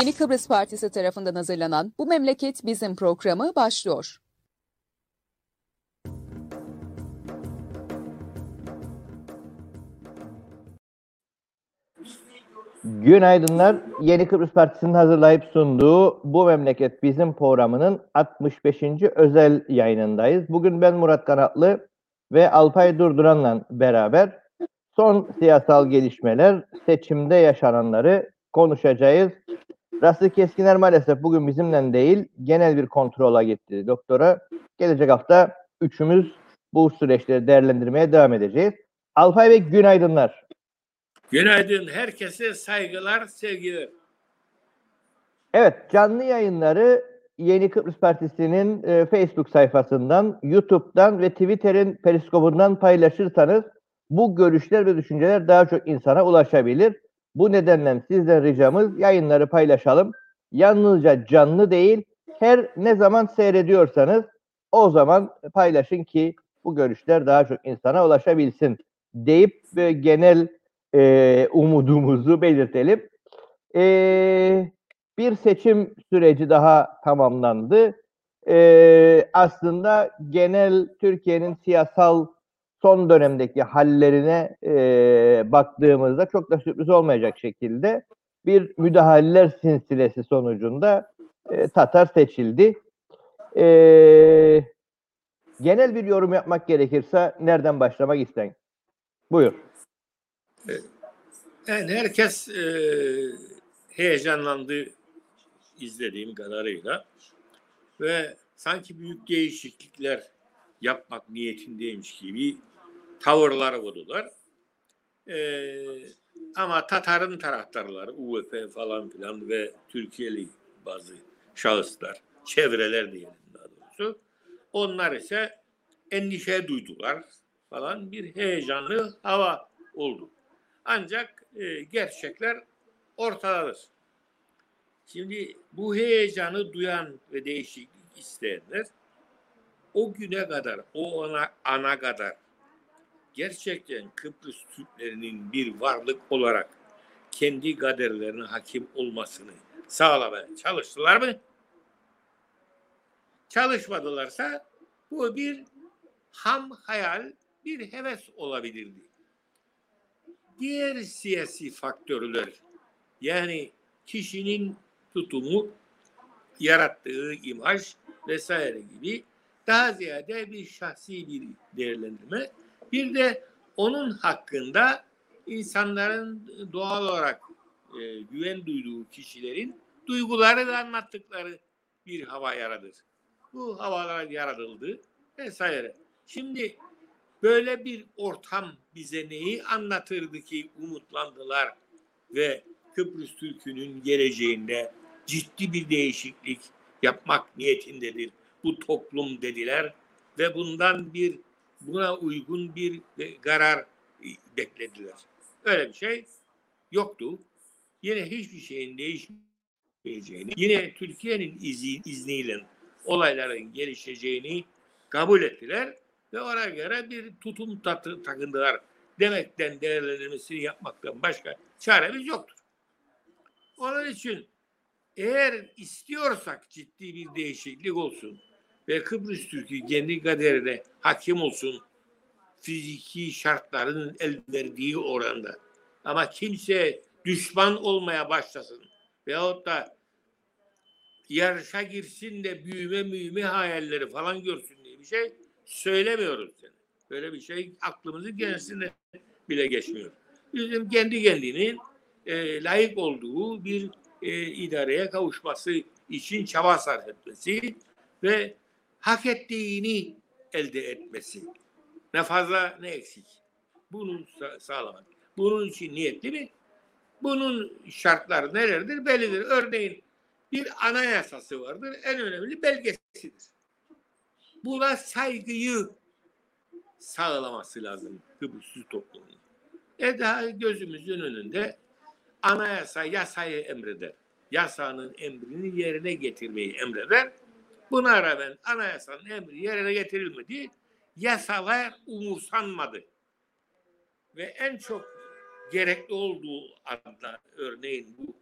Yeni Kıbrıs Partisi tarafından hazırlanan Bu Memleket Bizim programı başlıyor. Günaydınlar. Yeni Kıbrıs Partisi'nin hazırlayıp sunduğu Bu Memleket Bizim programının 65. özel yayınındayız. Bugün ben Murat Kanatlı ve Alpay Durduran'la beraber son siyasal gelişmeler, seçimde yaşananları konuşacağız. Raslı Keskiner maalesef bugün bizimle değil, genel bir kontrola gitti doktora. Gelecek hafta üçümüz bu süreçleri değerlendirmeye devam edeceğiz. Alpay Bey günaydınlar. Günaydın. Herkese saygılar, sevgiler. Evet, canlı yayınları Yeni Kıbrıs Partisi'nin e, Facebook sayfasından, YouTube'dan ve Twitter'in periskobundan paylaşırsanız bu görüşler ve düşünceler daha çok insana ulaşabilir. Bu nedenle sizden ricamız yayınları paylaşalım. Yalnızca canlı değil, her ne zaman seyrediyorsanız o zaman paylaşın ki bu görüşler daha çok insana ulaşabilsin deyip e, genel e, umudumuzu belirtelim. E, bir seçim süreci daha tamamlandı. E, aslında genel Türkiye'nin siyasal son dönemdeki hallerine e, baktığımızda çok da sürpriz olmayacak şekilde bir müdahaleler silsilesi sonucunda e, Tatar seçildi. E, genel bir yorum yapmak gerekirse nereden başlamak isteyin? Buyur. Yani herkes e, heyecanlandı izlediğim kadarıyla ve sanki büyük değişiklikler yapmak niyetindeymiş gibi tavırlar koydular. E, ama Tatar'ın taraftarları, UVP falan filan ve Türkiye'li bazı şahıslar, çevreler diyelim daha doğrusu. Onlar ise endişe duydular falan bir heyecanlı hava oldu. Ancak e, gerçekler ortadadır. Şimdi bu heyecanı duyan ve değişiklik isteyenler o güne kadar, o ana, ana kadar gerçekten Kıbrıs Türklerinin bir varlık olarak kendi kaderlerine hakim olmasını sağlamaya çalıştılar mı? Çalışmadılarsa bu bir ham hayal, bir heves olabilirdi diğer siyasi faktörler yani kişinin tutumu, yarattığı imaj vesaire gibi daha ziyade bir şahsi bir değerlendirme. Bir de onun hakkında insanların doğal olarak e, güven duyduğu kişilerin duyguları da anlattıkları bir hava yaradır. Bu havalar yaratıldı vesaire. Şimdi Böyle bir ortam bize neyi anlatırdı ki umutlandılar ve Kıbrıs Türk'ünün geleceğinde ciddi bir değişiklik yapmak niyetindedir bu toplum dediler ve bundan bir buna uygun bir karar beklediler. Öyle bir şey yoktu. Yine hiçbir şeyin değişmeyeceğini, yine Türkiye'nin izi, izniyle olayların gelişeceğini kabul ettiler ve ona göre bir tutum tatı, takındılar demekten değerlendirmesini yapmaktan başka çaremiz yoktur. Onun için eğer istiyorsak ciddi bir değişiklik olsun ve Kıbrıs Türk'ü kendi kaderine hakim olsun fiziki şartların el verdiği oranda ama kimse düşman olmaya başlasın veyahut da yarışa girsin de büyüme büyüme hayalleri falan görsün diye bir şey söylemiyoruz yani. Böyle bir şey aklımızın gerisinde bile geçmiyor. Bizim kendi kendinin e, layık olduğu bir e, idareye kavuşması için çaba sarf etmesi ve hak ettiğini elde etmesi. Ne fazla ne eksik. Bunu sağlamak. Bunun için niyetli mi? Bunun şartları nelerdir bellidir. Örneğin bir anayasası vardır. En önemli belgesidir buna saygıyı sağlaması lazım Kıbrıs toplumunun. E daha gözümüzün önünde anayasa yasayı emreder. Yasanın emrini yerine getirmeyi emreder. Buna rağmen anayasanın emri yerine getirilmedi. Yasalar umursanmadı. Ve en çok gerekli olduğu anda örneğin bu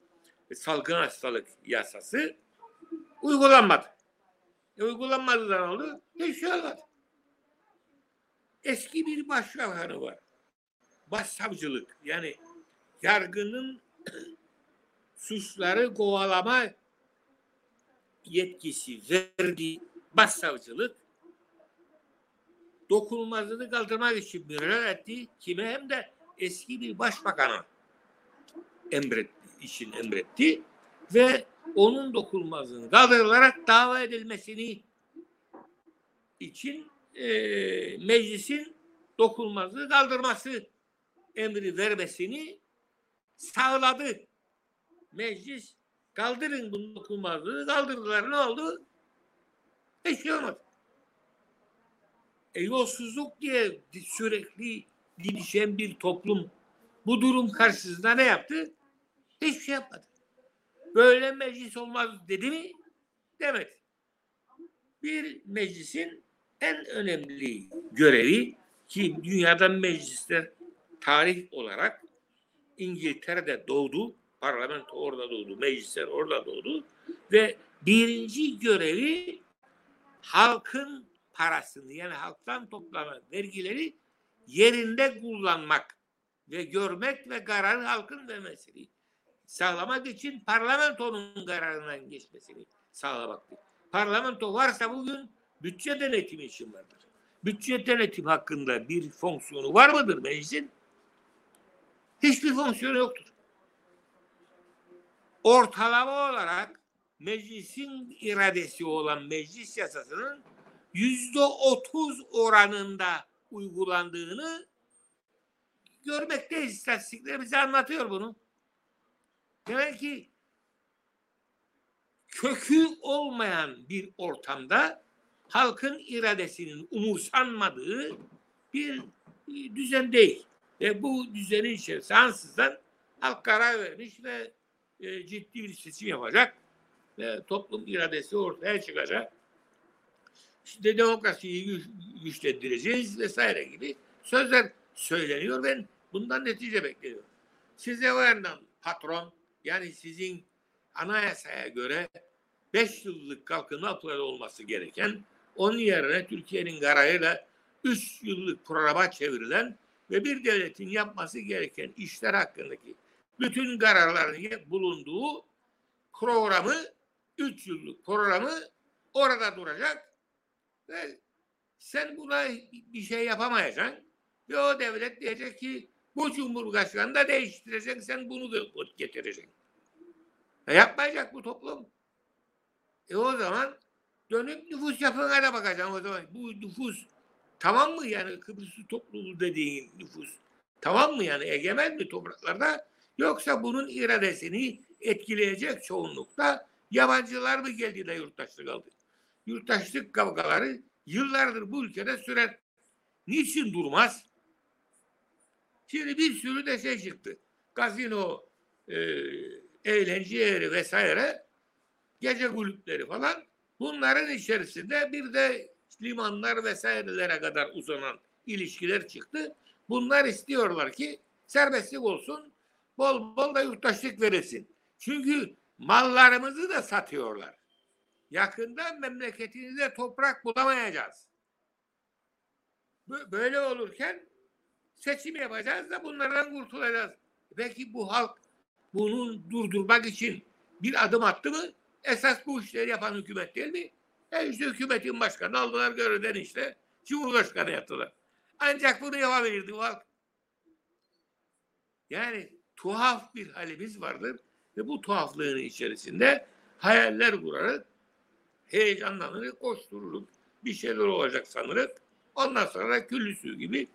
salgın hastalık yasası uygulanmadı. E, uygulanmadığı oldu? Hiç şey olmadı. Eski bir başbakanı var. Başsavcılık yani yargının suçları kovalama yetkisi verdiği başsavcılık dokunulmazlığını kaldırmak için müracaat etti. Kime hem de eski bir başbakana emretti, için emretti ve onun dokunulmazlığını kaldırılarak dava edilmesini için e, meclisin dokunulmazlığı kaldırması emri vermesini sağladı. Meclis kaldırın bunu dokunulmazlığı kaldırdılar. Ne oldu? Hiç şey olmadı. E, yolsuzluk diye sürekli gidişen bir toplum bu durum karşısında ne yaptı? Hiçbir şey yapmadı. Böyle meclis olmaz dedi mi? Demedi. Bir meclisin en önemli görevi ki dünyada meclisler tarih olarak İngiltere'de doğdu, parlamento orada doğdu, meclisler orada doğdu ve birinci görevi halkın parasını yani halktan toplanan vergileri yerinde kullanmak ve görmek ve kararı halkın vermesini sağlamak için parlamentonun kararından geçmesini sağlamaktır. Parlamento varsa bugün bütçe denetimi için vardır. Bütçe denetim hakkında bir fonksiyonu var mıdır meclisin? Hiçbir fonksiyonu yoktur. Ortalama olarak meclisin iradesi olan meclis yasasının yüzde otuz oranında uygulandığını görmekteyiz. İstatistikler bize anlatıyor bunu. Demek ki kökü olmayan bir ortamda halkın iradesinin umursanmadığı bir düzen değil. Ve bu düzenin içerisinde ansızdan halk karar vermiş ve e, ciddi bir seçim yapacak ve toplum iradesi ortaya çıkacak. İşte demokrasiyi güç, güçlendireceğiz vesaire gibi sözler söyleniyor. Ben bundan netice bekliyorum. Size o yandan patron yani sizin anayasaya göre 5 yıllık kalkınma planı olması gereken onun yerine Türkiye'nin kararıyla 3 yıllık programa çevrilen ve bir devletin yapması gereken işler hakkındaki bütün kararların bulunduğu programı 3 yıllık programı orada duracak ve sen buna bir şey yapamayacaksın ve o devlet diyecek ki bu cumhurbaşkanı da değiştirecek sen bunu da getireceksin. E yapmayacak bu toplum. E o zaman dönüp nüfus yapına da bakacaksın o zaman. Bu nüfus tamam mı yani Kıbrıs topluluğu dediğin nüfus tamam mı yani egemen mi topraklarda yoksa bunun iradesini etkileyecek çoğunlukta yabancılar mı geldi de yurttaşlık aldı? Yurttaşlık kavgaları yıllardır bu ülkede sürer. Niçin durmaz? Şimdi bir sürü de şey çıktı. Gazino, e, eğlence yeri vesaire, gece kulüpleri falan. Bunların içerisinde bir de limanlar vesairelere kadar uzanan ilişkiler çıktı. Bunlar istiyorlar ki serbestlik olsun, bol bol da yurttaşlık verilsin. Çünkü mallarımızı da satıyorlar. Yakında memleketinizde toprak bulamayacağız. Böyle olurken seçim yapacağız da bunlardan kurtulacağız. Peki bu halk bunu durdurmak için bir adım attı mı? Esas bu işleri yapan hükümet değil mi? E işte hükümetin başkanı aldılar görevden işte Cumhurbaşkanı yaptılar. Ancak bunu yapabilirdi bu halk. Yani tuhaf bir halimiz vardır ve bu tuhaflığın içerisinde hayaller kurarak heyecanlanırız, koştururuz. Bir şeyler olacak sanırız. Ondan sonra küllüsü gibi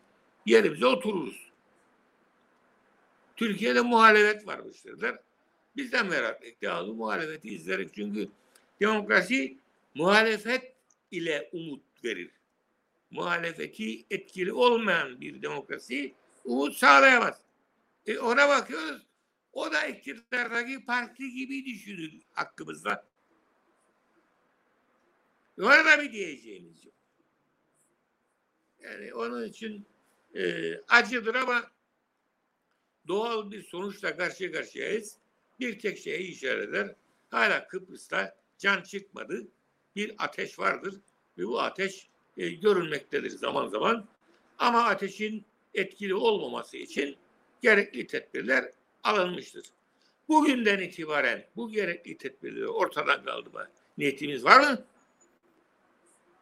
yerimize otururuz. Türkiye'de muhalefet varmıştır der. Bizden merak ettik. Devamlı muhalefeti izlerik. Çünkü demokrasi muhalefet ile umut verir. Muhalefeti etkili olmayan bir demokrasi umut sağlayamaz. E ona bakıyoruz. O da iktidardaki parti gibi düşünür hakkımızda. Ona da bir diyeceğimiz yok. Yani onun için e, acıdır ama doğal bir sonuçla karşı karşıyayız. bir tek şeye işaret eder. Hala Kıbrıs'ta can çıkmadı. Bir ateş vardır ve bu ateş e, görülmektedir zaman zaman. Ama ateşin etkili olmaması için gerekli tedbirler alınmıştır. Bugünden itibaren bu gerekli tedbirleri ortadan kaldırma niyetimiz var mı?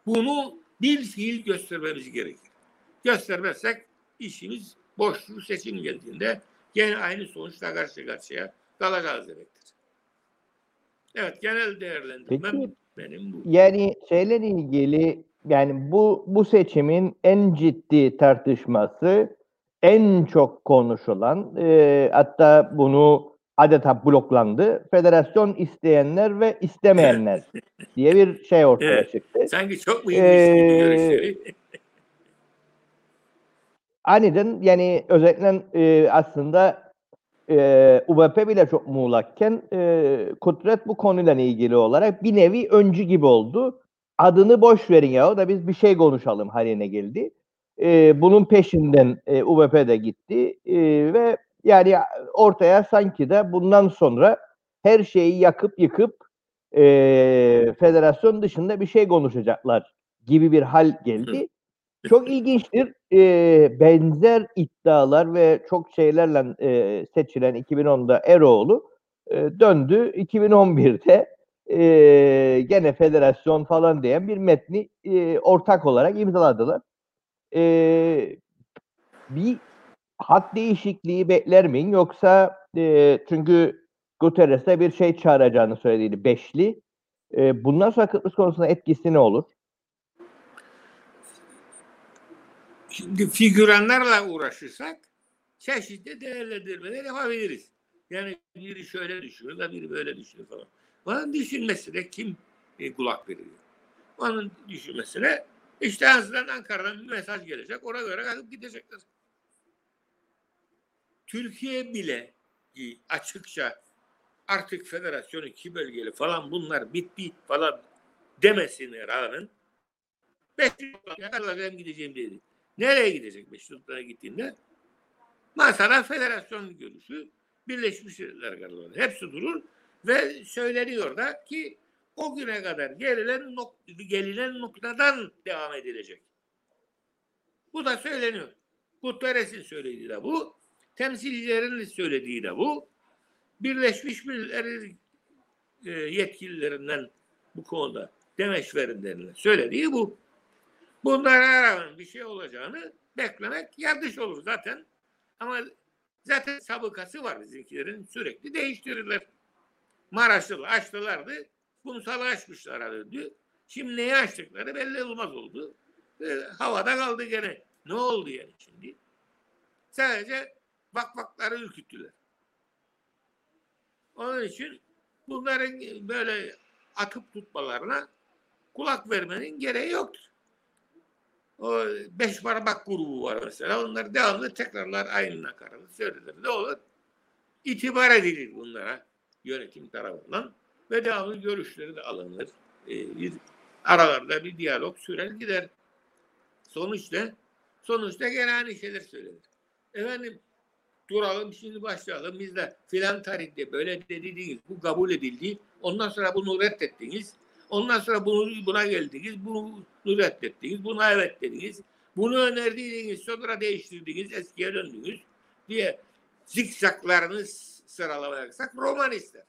Bunu bir fiil göstermemiz gerekir. Göstermezsek işimiz boşluğu seçim geldiğinde gene aynı sonuçla karşı karşıya kalacağız demektir. Evet genel değerlendirmem Peki, benim bu. Yani şeyle ilgili yani bu bu seçimin en ciddi tartışması en çok konuşulan e, hatta bunu adeta bloklandı. Federasyon isteyenler ve istemeyenler diye bir şey ortaya Evet. çıktı. Sanki çok mühim Ee, görüşleri. Aniden yani özellikle e, aslında e, UBP bile çok muğlakken e, Kudret bu konuyla ilgili olarak bir nevi öncü gibi oldu. Adını boş verin ya o da biz bir şey konuşalım haline geldi. E, bunun peşinden e, UBP de gitti E, ve yani ortaya sanki de bundan sonra her şeyi yakıp yıkıp e, federasyon dışında bir şey konuşacaklar gibi bir hal geldi. Çok ilginçtir. Ee, benzer iddialar ve çok şeylerle e, seçilen 2010'da Eroğlu e, döndü 2011'de e, gene federasyon falan diyen bir metni e, ortak olarak imzaladılar. E, bir hat değişikliği bekler miyim yoksa e, çünkü Guterres'e bir şey çağıracağını söylediğini beşli. E, bundan sonra Kıbrıs konusunda etkisi ne olur? Şimdi figüranlarla uğraşırsak çeşitli değerlendirmeler yapabiliriz. Yani biri şöyle düşünür da biri böyle düşünür falan. Onun düşünmesine kim e, kulak veriyor? Onun düşünmesine işte en azından Ankara'dan bir mesaj gelecek. Ona göre kalkıp gidecekler. Türkiye bile açıkça artık federasyonu iki bölgeli falan bunlar bit bit falan demesine rağmen beş yılda ben gideceğim dedi. Nereye gidecek Beşiktaş'a gittiğinde? Masada federasyon görüşü Birleşmiş Milletler Kararları. Hepsi durur ve söyleniyor da ki o güne kadar gelinen, nok gelinen noktadan devam edilecek. Bu da söyleniyor. Guterres'in söylediği de bu. Temsilcilerin söylediği de bu. Birleşmiş Milletler e, yetkililerinden bu konuda demeç verenlerine söylediği bu. Bunlara rağmen bir şey olacağını beklemek yanlış olur zaten. Ama zaten sabıkası var bizimkilerin sürekli değiştirirler. Maraşlı açtılardı. Kumsalı açmışlar döndü. Şimdi neyi açtıkları belli olmaz oldu. E, havada kaldı gene. Ne oldu yani şimdi? Sadece vakvakları ürküttüler. Onun için bunların böyle atıp tutmalarına kulak vermenin gereği yoktur. O beş parmak grubu var mesela. Onlar devamlı tekrarlar aynı nakaratı söylenir. Ne olur? İtibar edilir bunlara yönetim tarafından devamlı görüşleri de alınır. Ee, bir aralarda bir diyalog sürer gider. Sonuçta sonuçta gene aynı şeyler söylenir. Efendim duralım şimdi başlayalım. Biz de filan tarihte böyle dediniz. Bu kabul edildi. Ondan sonra bunu reddettiniz. Ondan sonra bunu buna geldiniz. Bunu reddettiniz. Buna evet dediniz. Bunu önerdiğiniz sonra değiştirdiniz. Eskiye döndünüz diye zikzaklarını sıralamayacaksak roman ister.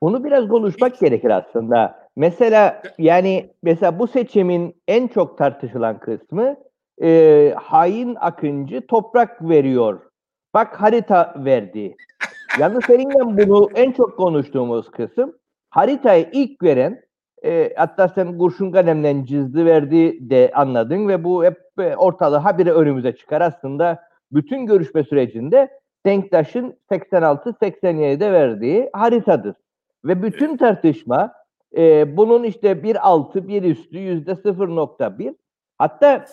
Onu biraz konuşmak gerekir aslında. Mesela yani mesela bu seçimin en çok tartışılan kısmı e, hain Akıncı toprak veriyor. Bak harita verdi. Yalnız seninle bunu en çok konuştuğumuz kısım haritayı ilk veren e, hatta sen kurşun kalemden cizdi verdi de anladın ve bu hep e, ortalığı habire önümüze çıkar aslında bütün görüşme sürecinde Denktaş'ın 86-87'de verdiği haritadır. Ve bütün tartışma e, bunun işte bir altı bir üstü yüzde 0.1 hatta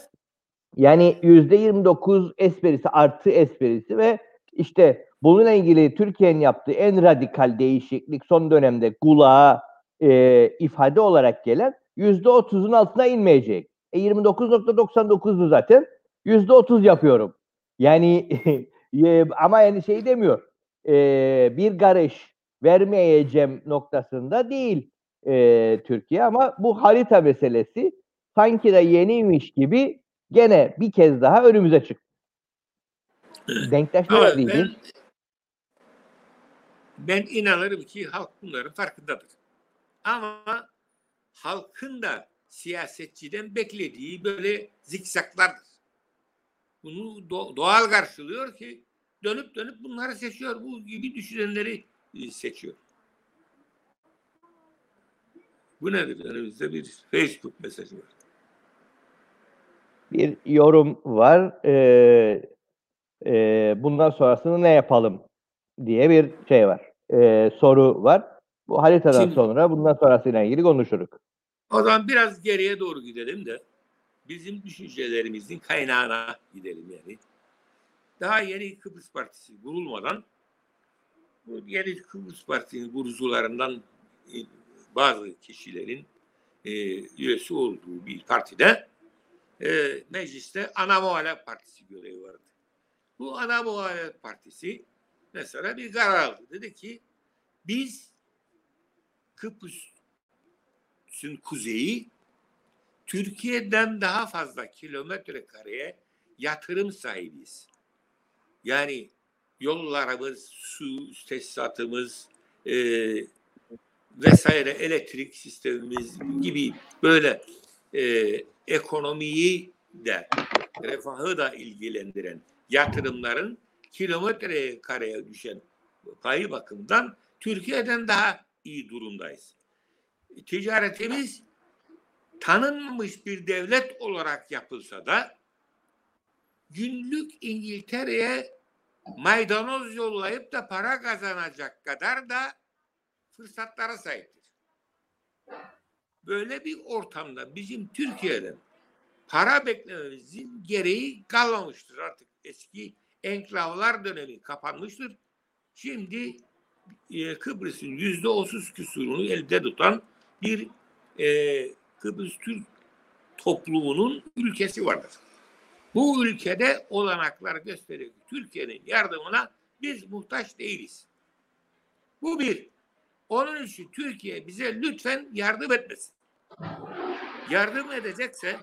yani yüzde 29 esprisi artı esprisi ve işte bununla ilgili Türkiye'nin yaptığı en radikal değişiklik son dönemde kulağa e, ifade olarak gelen yüzde 30'un altına inmeyecek. E 29.99'du zaten. Yüzde 30 yapıyorum. Yani E, ama yani şey demiyor. E, bir karış vermeyeceğim noktasında değil e, Türkiye ama bu harita meselesi sanki de yeniymiş gibi gene bir kez daha önümüze çıktı. Denktaş Ama ne ben, ben inanırım ki halk bunların farkındadır. Ama halkın da siyasetçiden beklediği böyle zikzaklardır. Bunu do- doğal karşılıyor ki dönüp dönüp bunları seçiyor. Bu gibi düşünenleri seçiyor. Bu nedir? Önümüzde bir Facebook mesajı var. bir yorum var. Ee, e, bundan sonrasını ne yapalım diye bir şey var. Ee, soru var. Bu haritadan Şimdi- sonra bundan sonrasıyla ilgili konuşuruz. O zaman biraz geriye doğru gidelim de bizim düşüncelerimizin kaynağına gidelim yani. Daha yeni Kıbrıs Partisi kurulmadan bu yeni Kıbrıs Partisi'nin kurucularından e, bazı kişilerin e, üyesi olduğu bir partide e, mecliste ana muhalefet partisi görevi vardı. Bu ana muhalefet partisi mesela bir karar aldı. Dedi ki biz Kıbrıs'ın kuzeyi Türkiye'den daha fazla kilometre kareye yatırım sahibiyiz. Yani yollarımız, su tesisatımız e, vesaire elektrik sistemimiz gibi böyle e, ekonomiyi de refahı da ilgilendiren yatırımların kilometre kareye düşen payı bakımından Türkiye'den daha iyi durumdayız. Ticaretimiz tanınmış bir devlet olarak yapılsa da günlük İngiltere'ye maydanoz yollayıp da para kazanacak kadar da fırsatlara sahiptir. Böyle bir ortamda bizim Türkiye'den para beklememizin gereği kalmamıştır artık. Eski enklavlar dönemi kapanmıştır. Şimdi e, Kıbrıs'ın yüzde otuz küsurunu elde tutan bir e, Kıbrıs Türk toplumunun ülkesi vardır. Bu ülkede olanaklar gösteriyor. ki Türkiye'nin yardımına biz muhtaç değiliz. Bu bir. Onun için Türkiye bize lütfen yardım etmesin. Yardım edecekse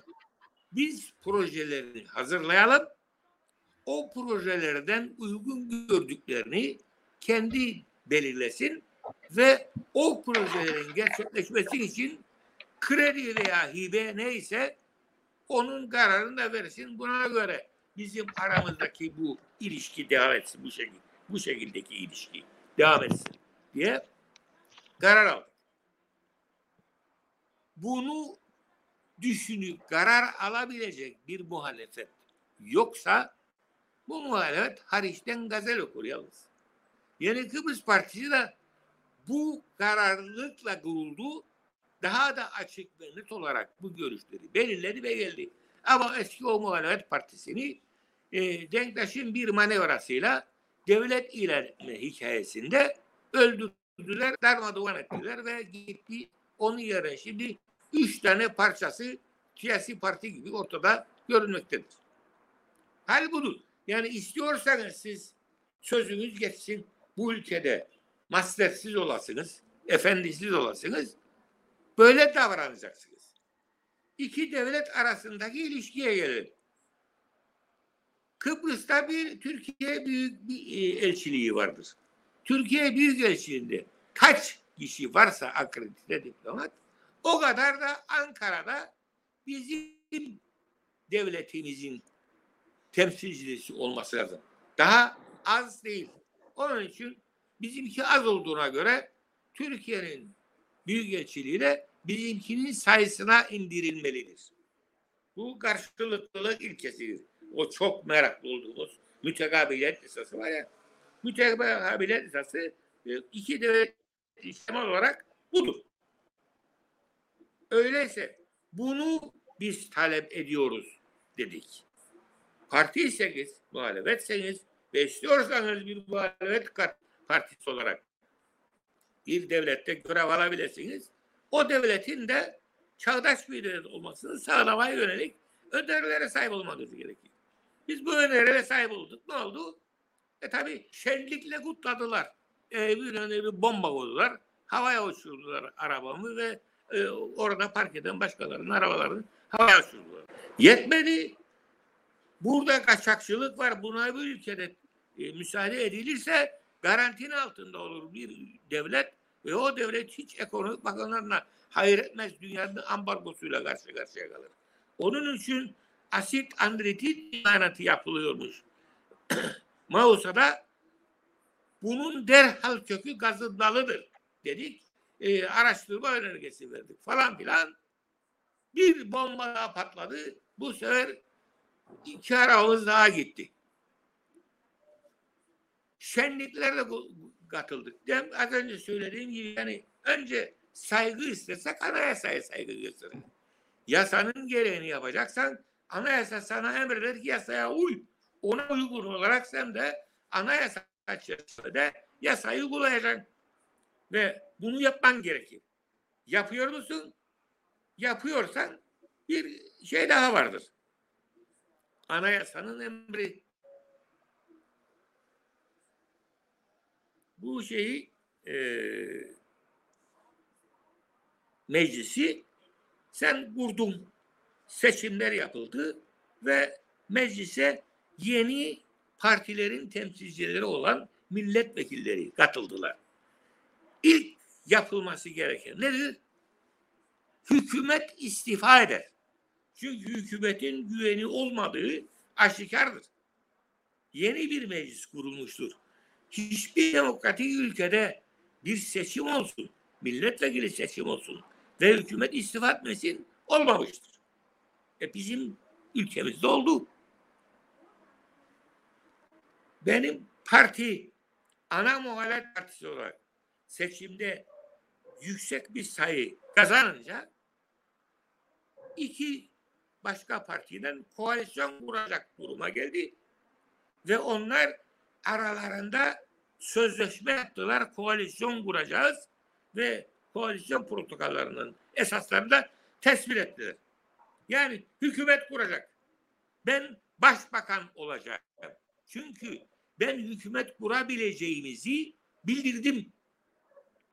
biz projelerini hazırlayalım. O projelerden uygun gördüklerini kendi belirlesin ve o projelerin gerçekleşmesi için kredi veya hibe neyse onun kararını da versin. Buna göre bizim aramızdaki bu ilişki devam etsin. Bu şekilde, bu şekildeki ilişki devam etsin diye karar aldık. Bunu düşünüp karar alabilecek bir muhalefet yoksa bu muhalefet hariçten gazel okur yalnız. Yeni Kıbrıs Partisi de bu kararlılıkla kuruldu. Daha da açık ve net olarak bu görüşleri belirledi ve geldi. Ama eski o muhalefet partisini e, Denktaş'ın bir manevrasıyla devlet ilan etme hikayesinde öldürdüler, darmadağın ettiler ve gitti onun yerine şimdi üç tane parçası siyasi parti gibi ortada görünmektedir. Hal budur. Yani istiyorsanız siz sözünüz geçsin bu ülkede mastersiz olasınız, efendisiz olasınız, böyle davranacaksınız. İki devlet arasındaki ilişkiye gelelim. Kıbrıs'ta bir Türkiye büyük bir e, elçiliği vardır. Türkiye büyük elçiliğinde kaç kişi varsa akredite diplomat o kadar da Ankara'da bizim devletimizin temsilcisi olması lazım. Daha az değil. Onun için bizimki az olduğuna göre Türkiye'nin büyükelçiliği de bizimkinin sayısına indirilmelidir. Bu karşılıklılık ilkesidir. O çok meraklı olduğumuz mütekabiliyet esası var ya. Mütekabiliyet esası e, iki devlet işlem olarak budur. Öyleyse bunu biz talep ediyoruz dedik. Partiyseniz, muhalefetseniz ve istiyorsanız bir muhalefet partisi olarak bir devlette görev alabilirsiniz. O devletin de çağdaş bir devlet olmasını sağlamaya yönelik önerilere sahip olmanız gerekiyor. Biz bu önerilere sahip olduk. Ne oldu? E tabi şenlikle kutladılar. E, bir, bir bomba koydular. Havaya uçurdular arabamı ve e, orada park eden başkalarının arabalarını havaya uçurdular. Yetmedi. Burada kaçakçılık var. Buna bir ülkede e, müsaade edilirse garantinin altında olur bir devlet ve o devlet hiç ekonomik bakanlarına hayır etmez dünyanın ambargosuyla karşı karşıya kalır. Onun için asit andretit imalatı yapılıyormuş. Mausa'da bunun derhal kökü gazındalıdır dedik. E, araştırma önergesi verdik falan filan. Bir bomba daha patladı. Bu sefer iki arabamız daha gitti. Şenliklerde katıldık. Dem az önce söylediğim gibi yani önce saygı istesek anayasaya saygı gösterelim. Yasanın gereğini yapacaksan anayasa sana emreder ki yasaya uy. Ona uygun olarak sen de anayasa çerçevesinde yasayı uygulayacaksın. Ve bunu yapman gerekir. Yapıyor musun? Yapıyorsan bir şey daha vardır. Anayasanın emri. Bu şeyi e, meclisi sen kurdun. Seçimler yapıldı ve meclise yeni partilerin temsilcileri olan milletvekilleri katıldılar. İlk yapılması gereken nedir? Hükümet istifa eder. Çünkü hükümetin güveni olmadığı aşikardır. Yeni bir meclis kurulmuştur. Hiçbir demokratik ülkede bir seçim olsun, milletvekili seçim olsun ve hükümet istifa etmesin olmamıştır. E bizim ülkemizde oldu. Benim parti ana muhalefet partisi olarak seçimde yüksek bir sayı kazanınca iki başka partiden koalisyon kuracak duruma geldi. Ve onlar aralarında sözleşme yaptılar. Koalisyon kuracağız ve koalisyon protokollarının esaslarını da tespit ettiler. Yani hükümet kuracak. Ben başbakan olacağım. Çünkü ben hükümet kurabileceğimizi bildirdim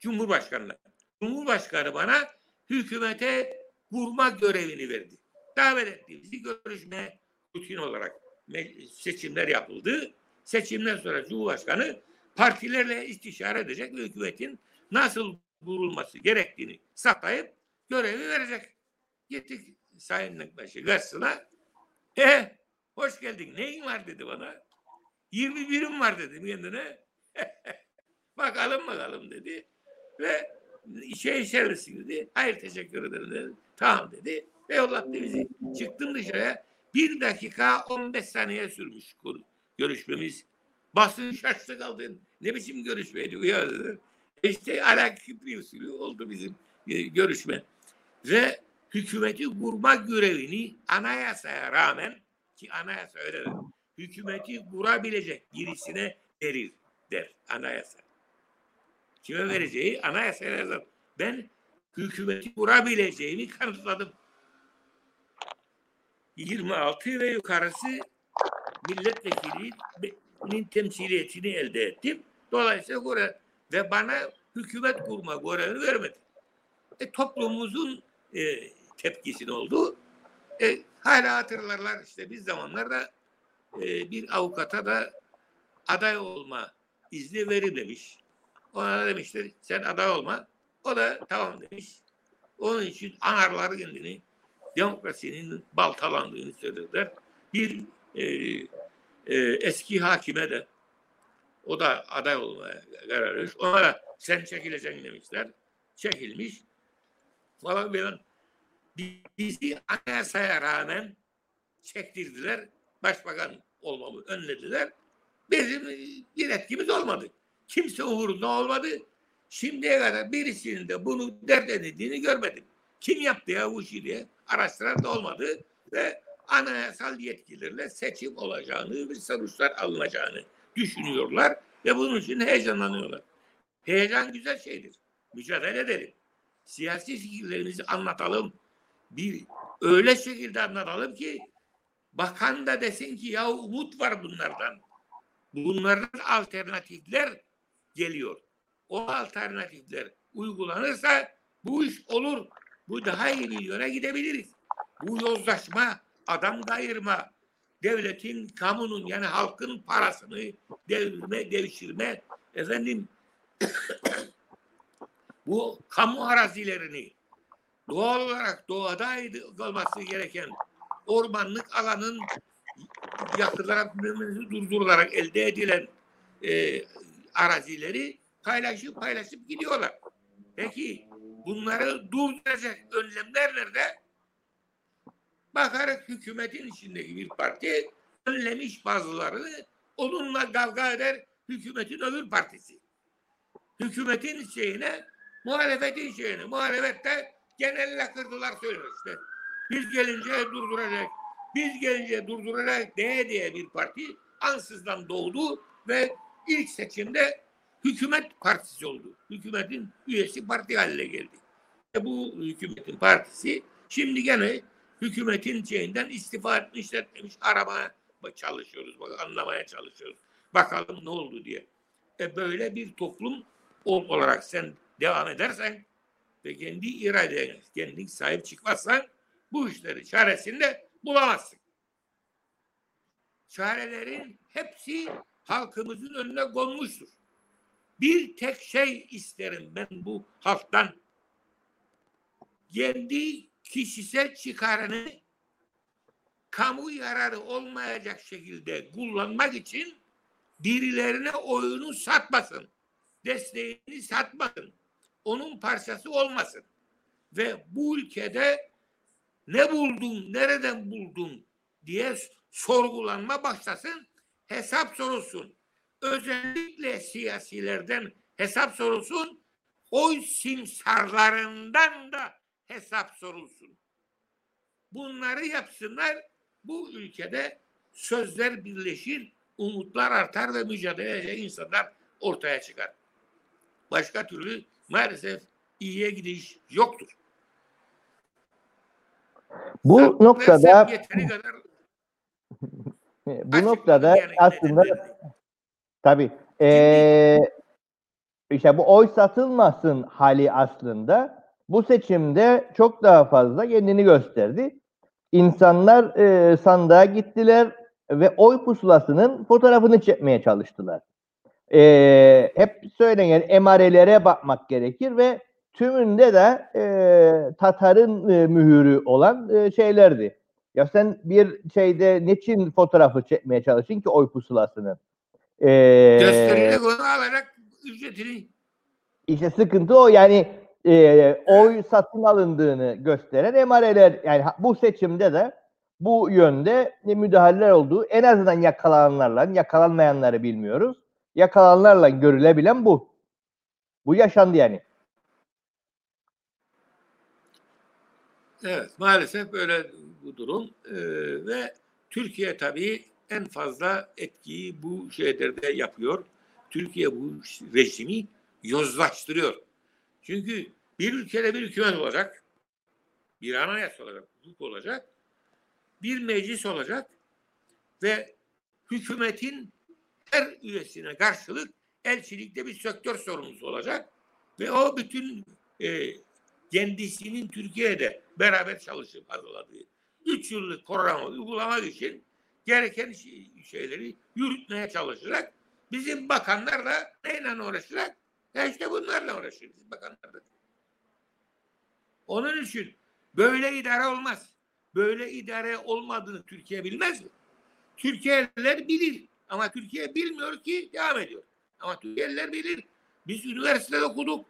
Cumhurbaşkanı'na. Cumhurbaşkanı bana hükümete kurma görevini verdi. Davet etti bizi görüşmeye rutin olarak seçimler yapıldı. Seçimden sonra Cumhurbaşkanı partilerle istişare edecek ve hükümetin nasıl kurulması gerektiğini saptayıp görevi verecek. Gittik Sayın Nekbaşı karşısına. E hoş geldin. Neyin var dedi bana. 21'im var dedim kendine. bakalım bakalım dedi. Ve şey içerisin dedi. Hayır teşekkür ederim dedi. Tamam dedi. Ve yollattı bizi. Çıktım dışarıya. Bir dakika 15 saniye sürmüş görüşmemiz. Basın şaştı kaldın. Ne biçim görüşmeydi bu ya dedi. İşte alak bir usulü oldu bizim e, görüşme. Ve hükümeti kurma görevini anayasaya rağmen ki anayasa öyle der. Hükümeti kurabilecek birisine verir der anayasa. Kime vereceği anayasaya yazar. Ben hükümeti kurabileceğimi kanıtladım. 26 ve yukarısı milletvekilinin temsiliyetini elde ettim. Dolayısıyla göre ve bana hükümet kurma görevi vermedi. E, toplumumuzun e, tepkisini oldu. E, hala hatırlarlar işte biz zamanlarda e, bir avukata da aday olma izni verilmemiş. Ona demişler sen aday olma. O da tamam demiş. Onun için anarlar kendini demokrasinin baltalandığını söylediler. Bir e, e, eski hakime de o da aday olmaya karar vermiş. Ona da sen çekileceksin demişler. Çekilmiş. Falan filan. Bizi anayasaya rağmen çektirdiler. Başbakan olmamı önlediler. Bizim bir etkimiz olmadı. Kimse umurunda olmadı. Şimdiye kadar birisinin de bunu dert edildiğini görmedim. Kim yaptı ya bu işi diye araştıran da olmadı ve anayasal yetkilerle seçim olacağını ve sonuçlar alınacağını düşünüyorlar ve bunun için heyecanlanıyorlar. Heyecan güzel şeydir. Mücadele edelim. Siyasi fikirlerimizi anlatalım. Bir öyle şekilde anlatalım ki bakan da desin ki ya umut var bunlardan. bunların alternatifler geliyor. O alternatifler uygulanırsa bu iş olur. Bu daha iyi bir yöne gidebiliriz. Bu yozlaşma, adam kayırma, devletin, kamunun yani halkın parasını devirme, devşirme, efendim bu kamu arazilerini doğal olarak doğada olması gereken ormanlık alanın yakılarak durdurularak elde edilen e, arazileri paylaşıp paylaşıp gidiyorlar. Peki bunları durduracak önlemler nerede? Bakarak hükümetin içindeki bir parti önlemiş bazılarını onunla kavga eder hükümetin öbür partisi. Hükümetin şeyine muhalefetin şeyine muhalefette genelle kırdılar söylüyor işte. Biz gelince durduracak. Biz gelince durduracak diye diye bir parti ansızdan doğdu ve ilk seçimde hükümet partisi oldu. Hükümetin üyesi parti haline geldi. E bu hükümetin partisi şimdi gene hükümetin şeyinden istifa etmiş, etmemiş aramaya çalışıyoruz, bak, anlamaya çalışıyoruz. Bakalım ne oldu diye. E böyle bir toplum olarak sen devam edersen ve kendi iradene kendin sahip çıkmazsan bu işleri çaresinde bulamazsın. Çarelerin hepsi halkımızın önüne konmuştur. Bir tek şey isterim ben bu halktan. Kendi kişisel çıkarını kamu yararı olmayacak şekilde kullanmak için birilerine oyunu satmasın. Desteğini satmasın. Onun parçası olmasın. Ve bu ülkede ne buldun, nereden buldun diye sorgulanma başlasın, hesap sorulsun. Özellikle siyasilerden hesap sorulsun, oy simsarlarından da hesap sorulsun. Bunları yapsınlar, bu ülkede sözler birleşir, umutlar artar ve mücadele insanlar ortaya çıkar. Başka türlü maalesef iyiye gidiş yoktur. Bu Sen noktada kadar bu açık noktada yani aslında tabii ee, işte bu oy satılmasın hali aslında bu seçimde çok daha fazla kendini gösterdi. İnsanlar e, sandığa gittiler ve oy pusulasının fotoğrafını çekmeye çalıştılar. E, hep söylenen emarelere bakmak gerekir ve tümünde de e, Tatar'ın e, mühürü olan e, şeylerdi. Ya sen bir şeyde niçin fotoğrafı çekmeye çalışın ki oy pusulasını? E, Gösteriyle onu alarak ücretini işte sıkıntı o yani e, oy satın alındığını gösteren emareler yani bu seçimde de bu yönde müdahaleler olduğu en azından yakalananlarla yakalanmayanları bilmiyoruz. Yakalananlarla görülebilen bu. Bu yaşandı yani. Evet maalesef böyle bu durum Ee, ve Türkiye tabii en fazla etkiyi bu şeylerde yapıyor. Türkiye bu rejimi yozlaştırıyor. Çünkü bir ülkede bir hükümet olacak, bir anayasa olacak, hukuk olacak, bir meclis olacak ve hükümetin her üyesine karşılık elçilikte bir sektör sorumlusu olacak ve o bütün e, kendisinin Türkiye'de beraber çalışıp hazırladığı 3 yıllık programı uygulamak için gereken şey- şeyleri yürütmeye çalışacak. Bizim bakanlar da neyle uğraşacak? Ya işte bunlarla uğraşıyor bizim bakanlar. Onun için böyle idare olmaz. Böyle idare olmadığını Türkiye bilmez mi? Türkiye'liler bilir. Ama Türkiye bilmiyor ki devam ediyor. Ama Türkiye'liler bilir. Biz üniversitede okuduk.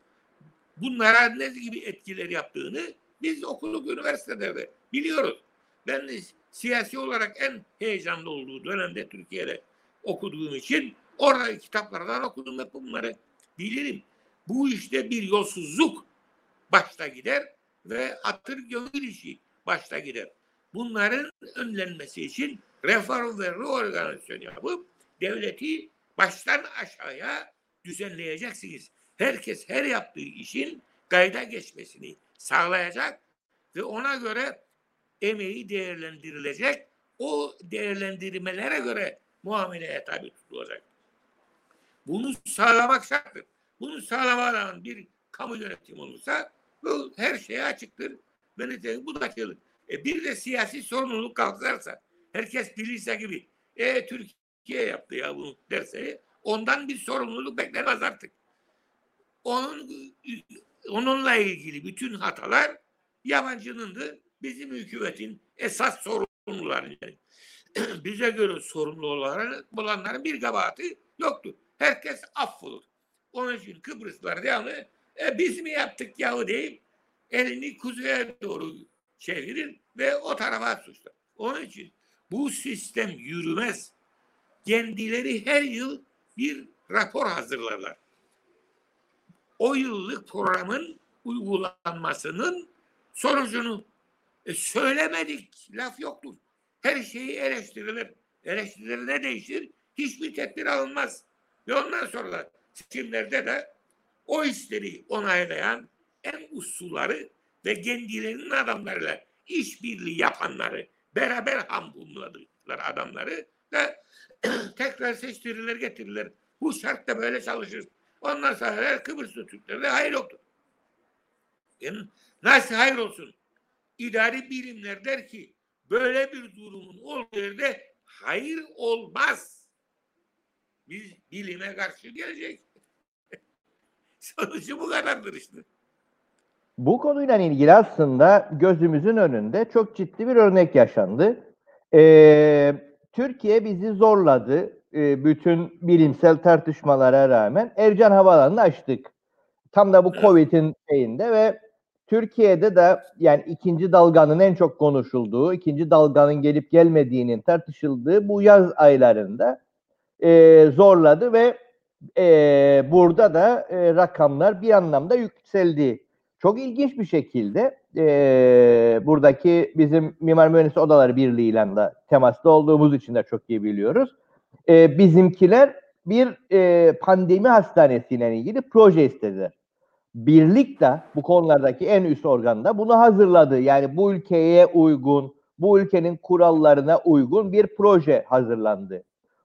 Bunlara ne gibi etkiler yaptığını biz okuduk üniversitelerde. Biliyoruz. Ben de siyasi olarak en heyecanlı olduğu dönemde Türkiye'de okuduğum için orada kitaplardan okudum hep bunları. Bilirim. Bu işte bir yolsuzluk başta gider ve atır gömül işi başta gider. Bunların önlenmesi için reform ve reorganizasyon yapıp devleti baştan aşağıya düzenleyeceksiniz. Herkes her yaptığı işin kayda geçmesini sağlayacak ve ona göre emeği değerlendirilecek. O değerlendirmelere göre muameleye tabi tutulacak. Bunu sağlamak şarttır. Bunu sağlamadan bir kamu yönetimi olursa bu her şeye açıktır. Ve bu da gelir. E bir de siyasi sorumluluk kalkarsa herkes bilirse gibi e Türkiye yaptı ya bunu derse ondan bir sorumluluk beklemez artık. Onun onunla ilgili bütün hatalar yabancınındır. Bizim hükümetin esas sorumluları. Yani. Bize göre sorumlu olanların, olanların bir kabahati yoktur. Herkes affolur. Onun için Kıbrıslar devamlı e, biz mi yaptık yahu deyip elini kuzeye doğru çevirir ve o tarafa suçlar. Onun için bu sistem yürümez. Kendileri her yıl bir rapor hazırlarlar. O yıllık programın uygulanmasının sonucunu e, söylemedik laf yoktur. Her şeyi eleştirilir. Eleştirilir ne değişir? Hiçbir tedbir alınmaz. Ve ondan sonra seçimlerde de o işleri onaylayan en usulları ve kendilerinin adamlarıyla işbirliği yapanları beraber hamdumladıklar adamları da tekrar seçtirilir getirilir. Bu şartta böyle çalışır. Ondan sonra Kıbrıslı Türklerde hayır yoktur. Yani nasıl hayır olsun? İdari bilimler der ki böyle bir durumun olduğu yerde hayır olmaz. Biz bilime karşı gelecek. Sonucu bu kadardır işte. Bu konuyla ilgili aslında gözümüzün önünde çok ciddi bir örnek yaşandı. Ee, Türkiye bizi zorladı. Ee, bütün bilimsel tartışmalara rağmen Ercan Havaalanı'nı açtık. Tam da bu Covid'in şeyinde ve Türkiye'de de yani ikinci dalganın en çok konuşulduğu, ikinci dalganın gelip gelmediğinin tartışıldığı bu yaz aylarında e, zorladı ve e, burada da e, rakamlar bir anlamda yükseldi. Çok ilginç bir şekilde e, buradaki bizim Mimar Mühendisi Odaları Birliği ile de temasta olduğumuz için de çok iyi biliyoruz. E, bizimkiler bir e, pandemi hastanesiyle ilgili proje istediler. Birlik de bu konulardaki en üst organda bunu hazırladı. Yani bu ülkeye uygun, bu ülkenin kurallarına uygun bir proje hazırlandı.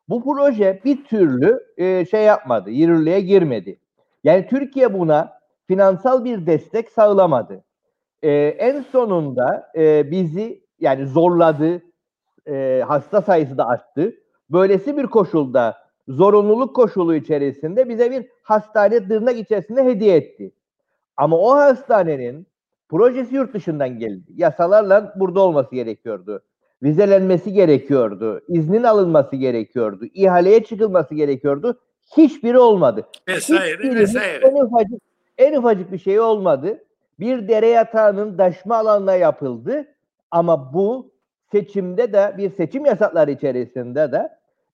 Bu proje bir türlü e, şey yapmadı, yürürlüğe girmedi. Yani Türkiye buna finansal bir destek sağlamadı. E, en sonunda e, bizi yani zorladı, e, hasta sayısı da arttı. Böylesi bir koşulda, zorunluluk koşulu içerisinde bize bir hastane tırnak içerisinde hediye etti. Ama o hastanenin projesi yurt dışından geldi. Yasalarla burada olması gerekiyordu. Vizelenmesi gerekiyordu. iznin alınması gerekiyordu. ihaleye çıkılması gerekiyordu. Hiçbiri olmadı. Vesaire vesaire. En ufacık, en ufacık bir şey olmadı. Bir dere yatağının daşma alanına yapıldı. Ama bu seçimde de bir seçim yasakları içerisinde de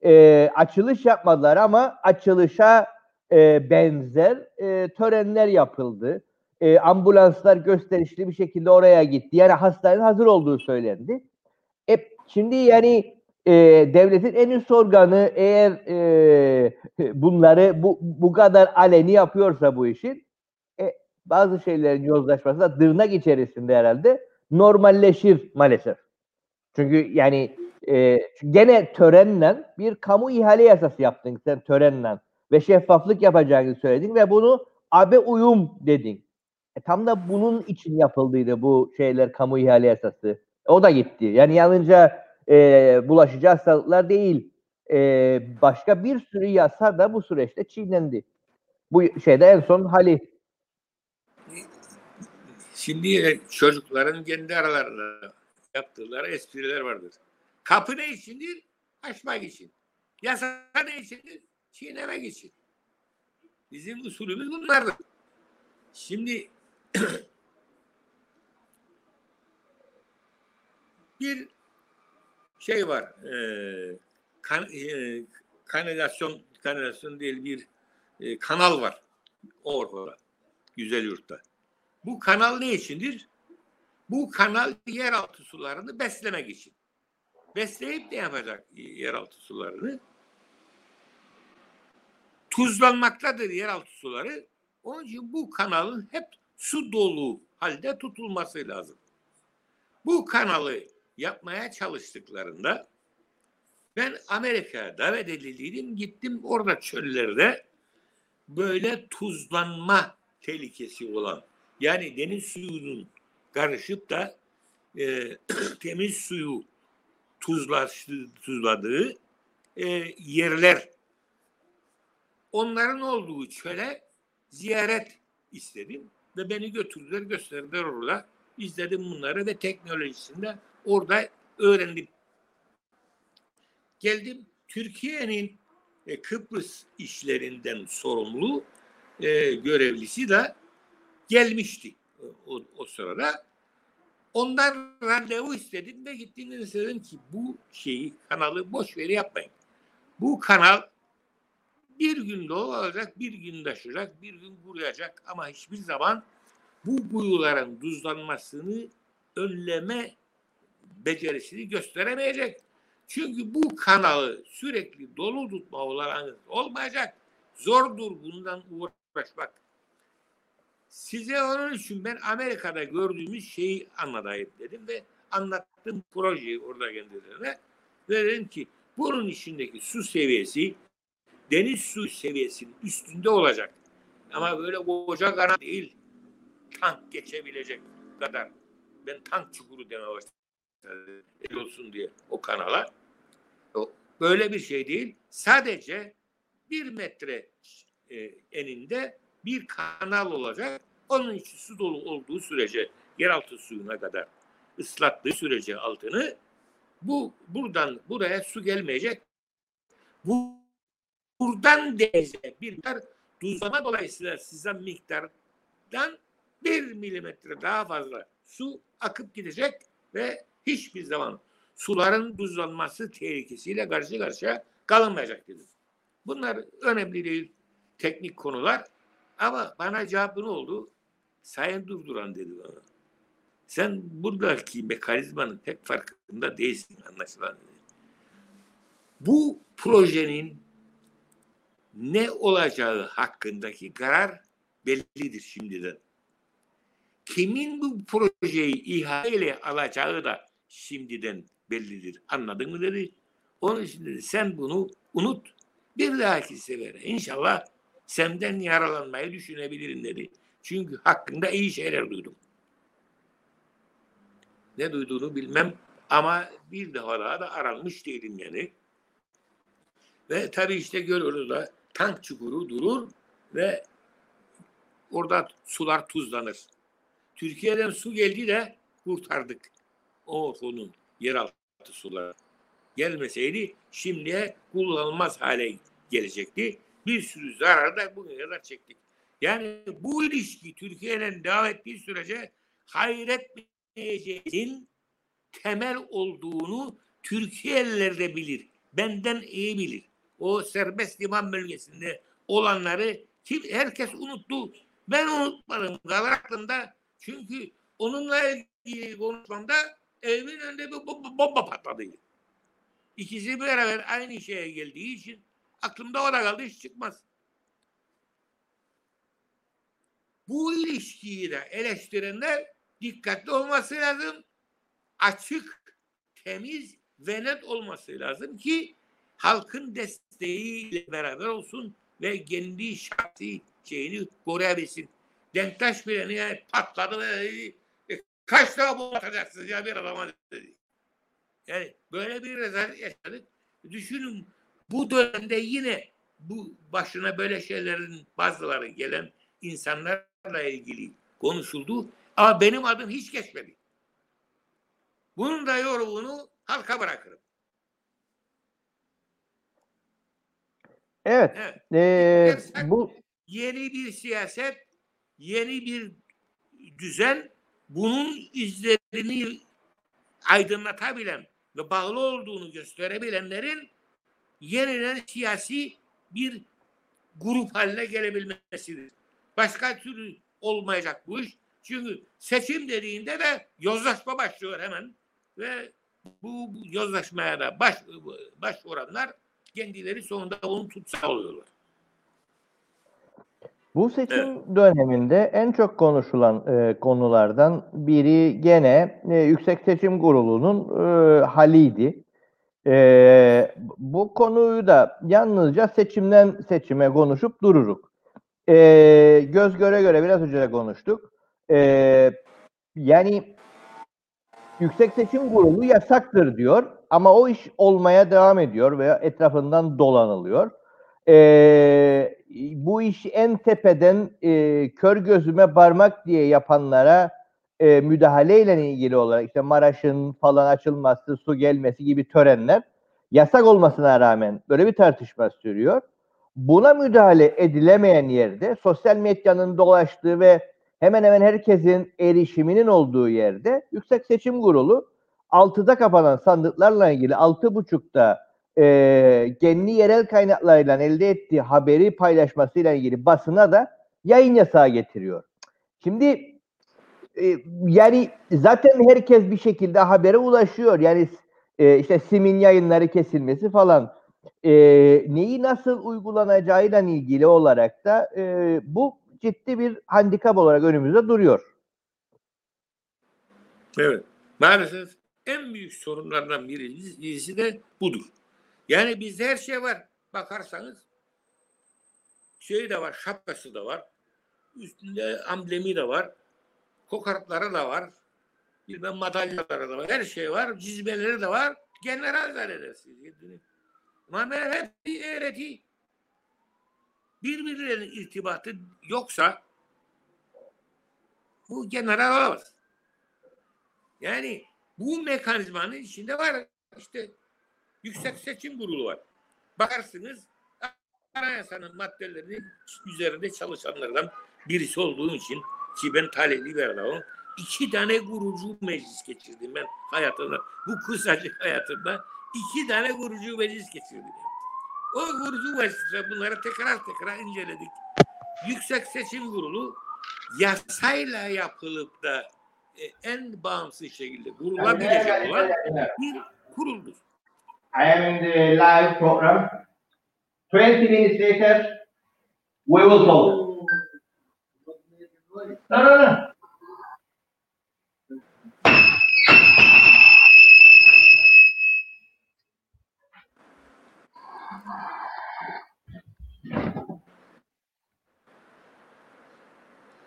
e, açılış yapmadılar ama açılışa e, benzer e, törenler yapıldı e, ambulanslar gösterişli bir şekilde oraya gitti. Yani hastanenin hazır olduğu söylendi. Şimdi yani e, devletin en üst organı eğer e, bunları bu, bu kadar aleni yapıyorsa bu işin e, bazı şeylerin yozlaşması da tırnak içerisinde herhalde normalleşir maalesef. Çünkü yani e, gene törenle bir kamu ihale yasası yaptın sen törenle ve şeffaflık yapacağını söyledin ve bunu abe uyum dedin. E, tam da bunun için yapıldıydı bu şeyler kamu ihale yasası. O da gitti. Yani yalnızca e, bulaşıcı hastalıklar değil. E, başka bir sürü yasa da bu süreçte çiğnendi. Bu şeyde en son hali. Şimdi çocukların kendi aralarında yaptıkları espriler vardır. Kapı ne içindir? Açmak için. Yasa ne içindir? Çiğnemek için. Bizim usulümüz bunlardır. Şimdi bir şey var. E, kan, e, kanalizasyon kanalizasyon değil bir e, kanal var orada güzel yurtta. Bu kanal ne içindir? Bu kanal yeraltı sularını beslemek için. Besleyip ne yapacak yeraltı sularını? Tuzlanmaktadır yeraltı suları. Onun için bu kanalın hep su dolu halde tutulması lazım. Bu kanalı yapmaya çalıştıklarında ben Amerika'ya davet edildiydim. Gittim orada çöllerde böyle tuzlanma tehlikesi olan yani deniz suyunun karışıp da e, temiz suyu tuzlaştı, tuzladığı e, yerler onların olduğu çöle ziyaret istedim ve beni götürdüler gösterdiler orada izledim bunları ve teknolojisinde orada öğrendim. Geldim Türkiye'nin e, Kıbrıs işlerinden sorumlu e, görevlisi de gelmişti o, o sırada. Ondan randevu istedim ve gittim ve dedim ki bu şeyi kanalı boş veri yapmayın. Bu kanal bir gün dolu olacak, bir gün taşacak, bir gün kuruyacak ama hiçbir zaman bu kuyuların tuzlanmasını önleme becerisini gösteremeyecek. Çünkü bu kanalı sürekli dolu tutma olanağınız olmayacak. Zordur bundan uğraşmak. Size onun için ben Amerika'da gördüğümüz şeyi anlatayım dedim ve anlattım projeyi orada kendilerine. Ve dedim ki bunun içindeki su seviyesi deniz su seviyesinin üstünde olacak. Ama böyle koca kanal değil. Tank geçebilecek kadar. Ben tank çukuru deme başladım. Olsun diye o kanala. Böyle bir şey değil. Sadece bir metre e, eninde bir kanal olacak. Onun için su dolu olduğu sürece yeraltı suyuna kadar ıslattığı sürece altını bu buradan buraya su gelmeyecek. Bu buradan denize bir miktar tuzlama dolayısıyla sizden miktardan bir milimetre daha fazla su akıp gidecek ve hiçbir zaman suların buzlanması tehlikesiyle karşı karşıya kalınmayacak dedim. Bunlar önemli değil teknik konular ama bana cevabı ne oldu? Sayın Durduran dedi bana. Sen buradaki mekanizmanın pek farkında değilsin anlaşılan dedi. Bu projenin ne olacağı hakkındaki karar bellidir şimdiden. Kimin bu projeyi ihale alacağı da şimdiden bellidir. Anladın mı dedi. Onun için dedi sen bunu unut. Bir dahaki sefere inşallah senden yaralanmayı düşünebilirim dedi. Çünkü hakkında iyi şeyler duydum. Ne duyduğunu bilmem ama bir defa daha da aranmış değilim yani. Ve tabii işte görüyoruz da tank çukuru durur ve orada sular tuzlanır. Türkiye'den su geldi de kurtardık. O fonun yeraltı suları. Gelmeseydi şimdiye kullanılmaz hale gelecekti. Bir sürü zarar da bugüne kadar çektik. Yani bu ilişki Türkiye'nin devam ettiği sürece hayretmeyeceğin temel olduğunu Türkiye'liler de bilir. Benden iyi bilir. O serbest liman bölgesinde olanları kim herkes unuttu. Ben unutmadım. Kalır aklımda. Çünkü onunla ilgili konuşmamda evimin önünde bir bomba patladı. İkisi beraber aynı şeye geldiği için aklımda o da kaldı hiç çıkmaz. Bu ilişkiyi de eleştirenler dikkatli olması lazım. Açık, temiz ve net olması lazım ki halkın desteğiyle beraber olsun ve kendi şahsi şeyini koruyabilsin. Denktaş bile niye patladı ve kaç daha bu atacaksınız ya bir adama dedi. Yani böyle bir rezalet yaşadık. Düşünün bu dönemde yine bu başına böyle şeylerin bazıları gelen insanlarla ilgili konuşuldu. Ama benim adım hiç geçmedi. Bunun da yorumunu halka bırakırım. Evet. evet. E, bu yeni bir siyaset, yeni bir düzen bunun izlerini aydınlatabilen ve bağlı olduğunu gösterebilenlerin yeniden siyasi bir grup haline gelebilmesidir. Başka türlü olmayacak bu iş. Çünkü seçim dediğinde de yozlaşma başlıyor hemen ve bu yozlaşmaya da baş, başvuranlar kendileri sonunda onu tutsa oluyorlar. Bu seçim evet. döneminde en çok konuşulan e, konulardan biri gene e, Yüksek Seçim Kurulu'nun e, haliydi. E, bu konuyu da yalnızca seçimden seçime konuşup dururuk. e, göz göre göre biraz önce de konuştuk. E, yani Yüksek Seçim Kurulu yasaktır diyor ama o iş olmaya devam ediyor veya etrafından dolanılıyor. E, bu iş en tepeden e, kör gözüme parmak diye yapanlara e, müdahaleyle ilgili olarak işte Maraş'ın falan açılması, su gelmesi gibi törenler yasak olmasına rağmen böyle bir tartışma sürüyor. Buna müdahale edilemeyen yerde sosyal medyanın dolaştığı ve hemen hemen herkesin erişiminin olduğu yerde Yüksek Seçim Kurulu 6'da kapanan sandıklarla ilgili 6.30'da e, kendi yerel kaynaklarıyla elde ettiği haberi paylaşmasıyla ilgili basına da yayın yasağı getiriyor. Şimdi e, yani zaten herkes bir şekilde habere ulaşıyor. Yani e, işte Sim'in yayınları kesilmesi falan e, neyi nasıl uygulanacağıyla ilgili olarak da e, bu ciddi bir handikap olarak önümüzde duruyor. Evet. Maalesef en büyük sorunlardan birisi, de budur. Yani bizde her şey var. Bakarsanız şey de var, şapkası da var. Üstünde amblemi de var. Kokartları da var. Bilmem madalyaları da var. Her şey var. Cizmeleri de var. General zannedersiniz. Ama hep öğreti. Birbirlerinin irtibatı yoksa bu general olamaz. Yani bu mekanizmanın içinde var işte Yüksek Seçim Kurulu var. Bakarsınız anayasanın maddelerinin üzerinde çalışanlardan birisi olduğum için ki ben talebi bir adamım. iki tane kurucu meclis geçirdim ben hayatımda. Bu kısacık hayatımda iki tane kurucu meclis geçirdim. O kurucu meclisler bunları tekrar tekrar inceledik. Yüksek Seçim Kurulu yasayla yapılıp da e, en bağımsız şekilde kurulabilecek olan bir kuruldur. I am in the live program. 20 minutes later, we will talk. No, no, no.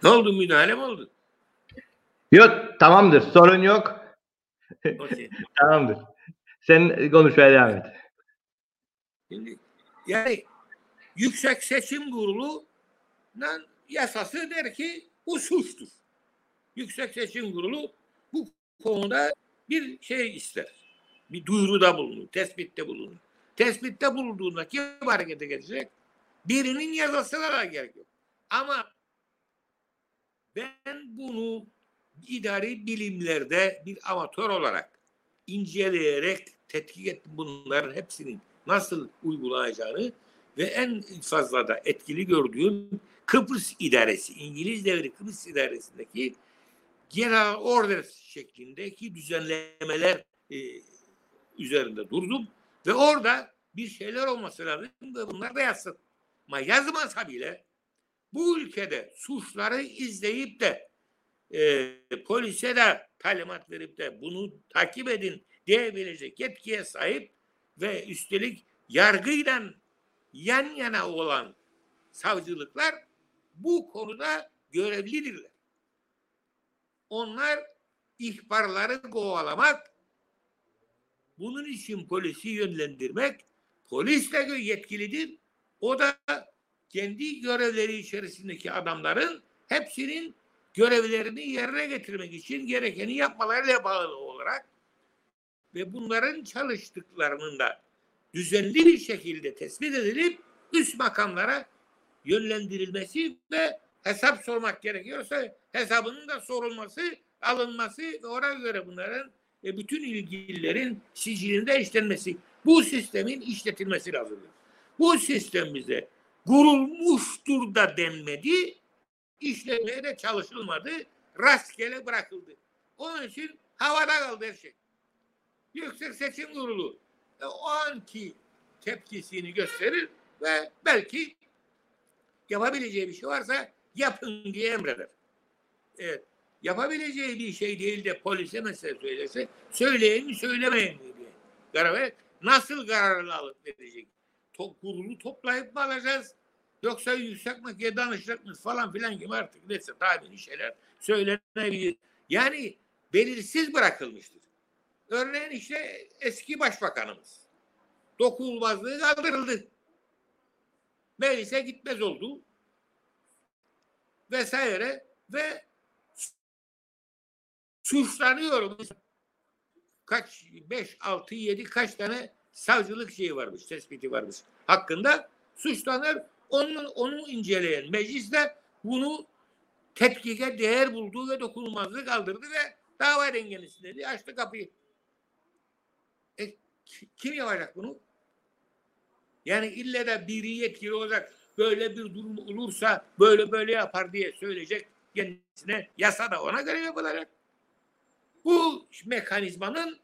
Ne oldu müdahale mi oldu? Yok tamamdır sorun yok. Okay. tamamdır. Sen konuşmaya devam et. Şimdi yani Yüksek Seçim Kurulu'nun yasası der ki bu suçtur. Yüksek Seçim Kurulu bu konuda bir şey ister. Bir duyuruda bulunur, tespitte bulunur. Tespitte bulunduğunda kim harekete geçecek? Birinin yazısına da gerek yok. Ama ben bunu idari bilimlerde bir amatör olarak inceleyerek tetkik ettim bunların hepsinin nasıl uygulanacağını ve en fazla da etkili gördüğüm Kıbrıs İdaresi, İngiliz Devleti Kıbrıs İdaresi'ndeki genel order şeklindeki düzenlemeler e, üzerinde durdum ve orada bir şeyler olması lazım ve bunlar da yazsın. Ama yazmasa bile bu ülkede suçları izleyip de e, polise de talimat verip de bunu takip edin diyebilecek yetkiye sahip ve üstelik yargıyla yan yana olan savcılıklar bu konuda görevlidirler. Onlar ihbarları kovalamak, bunun için polisi yönlendirmek, polis de yetkilidir. O da kendi görevleri içerisindeki adamların hepsinin görevlerini yerine getirmek için gerekeni yapmalarıyla bağlı olarak ve bunların çalıştıklarının da düzenli bir şekilde tespit edilip üst makamlara yönlendirilmesi ve hesap sormak gerekiyorsa hesabının da sorulması, alınması ve ona göre bunların e, bütün ilgililerin sicilinde işlenmesi. Bu sistemin işletilmesi lazımdır. Bu sistem bize kurulmuştur da denmedi, işlemeye de çalışılmadı, rastgele bırakıldı. Onun için havada kaldı her şey. Yüksek Seçim Kurulu e, o anki tepkisini gösterir ve belki yapabileceği bir şey varsa yapın diye emreder. Evet. Yapabileceği bir şey değil de polise mesela söylese söyleyin mi söylemeyin mi diye. Karar. Nasıl kararını alıp verecek? To kurulu toplayıp mı alacağız? Yoksa yüksek mahkemeye danışacak mıyız falan filan gibi artık neyse tahmini şeyler söylenebilir. Yani belirsiz bırakılmıştır. Örneğin işte eski başbakanımız dokunulmazlığı kaldırıldı. Meclise gitmez oldu vesaire ve suçlanıyor. Kaç, 5, 6, 7 kaç tane savcılık şeyi varmış, tespiti varmış. Hakkında suçlanır. Onun, onu inceleyen meclis bunu tetkike değer buldu ve dokunulmazlığı kaldırdı ve dava dengelisi dedi. Açtı kapıyı. Kim yapacak bunu? Yani ille de biri yetkili olacak. Böyle bir durum olursa böyle böyle yapar diye söyleyecek kendisine. Yasa da ona göre yapılacak. Bu mekanizmanın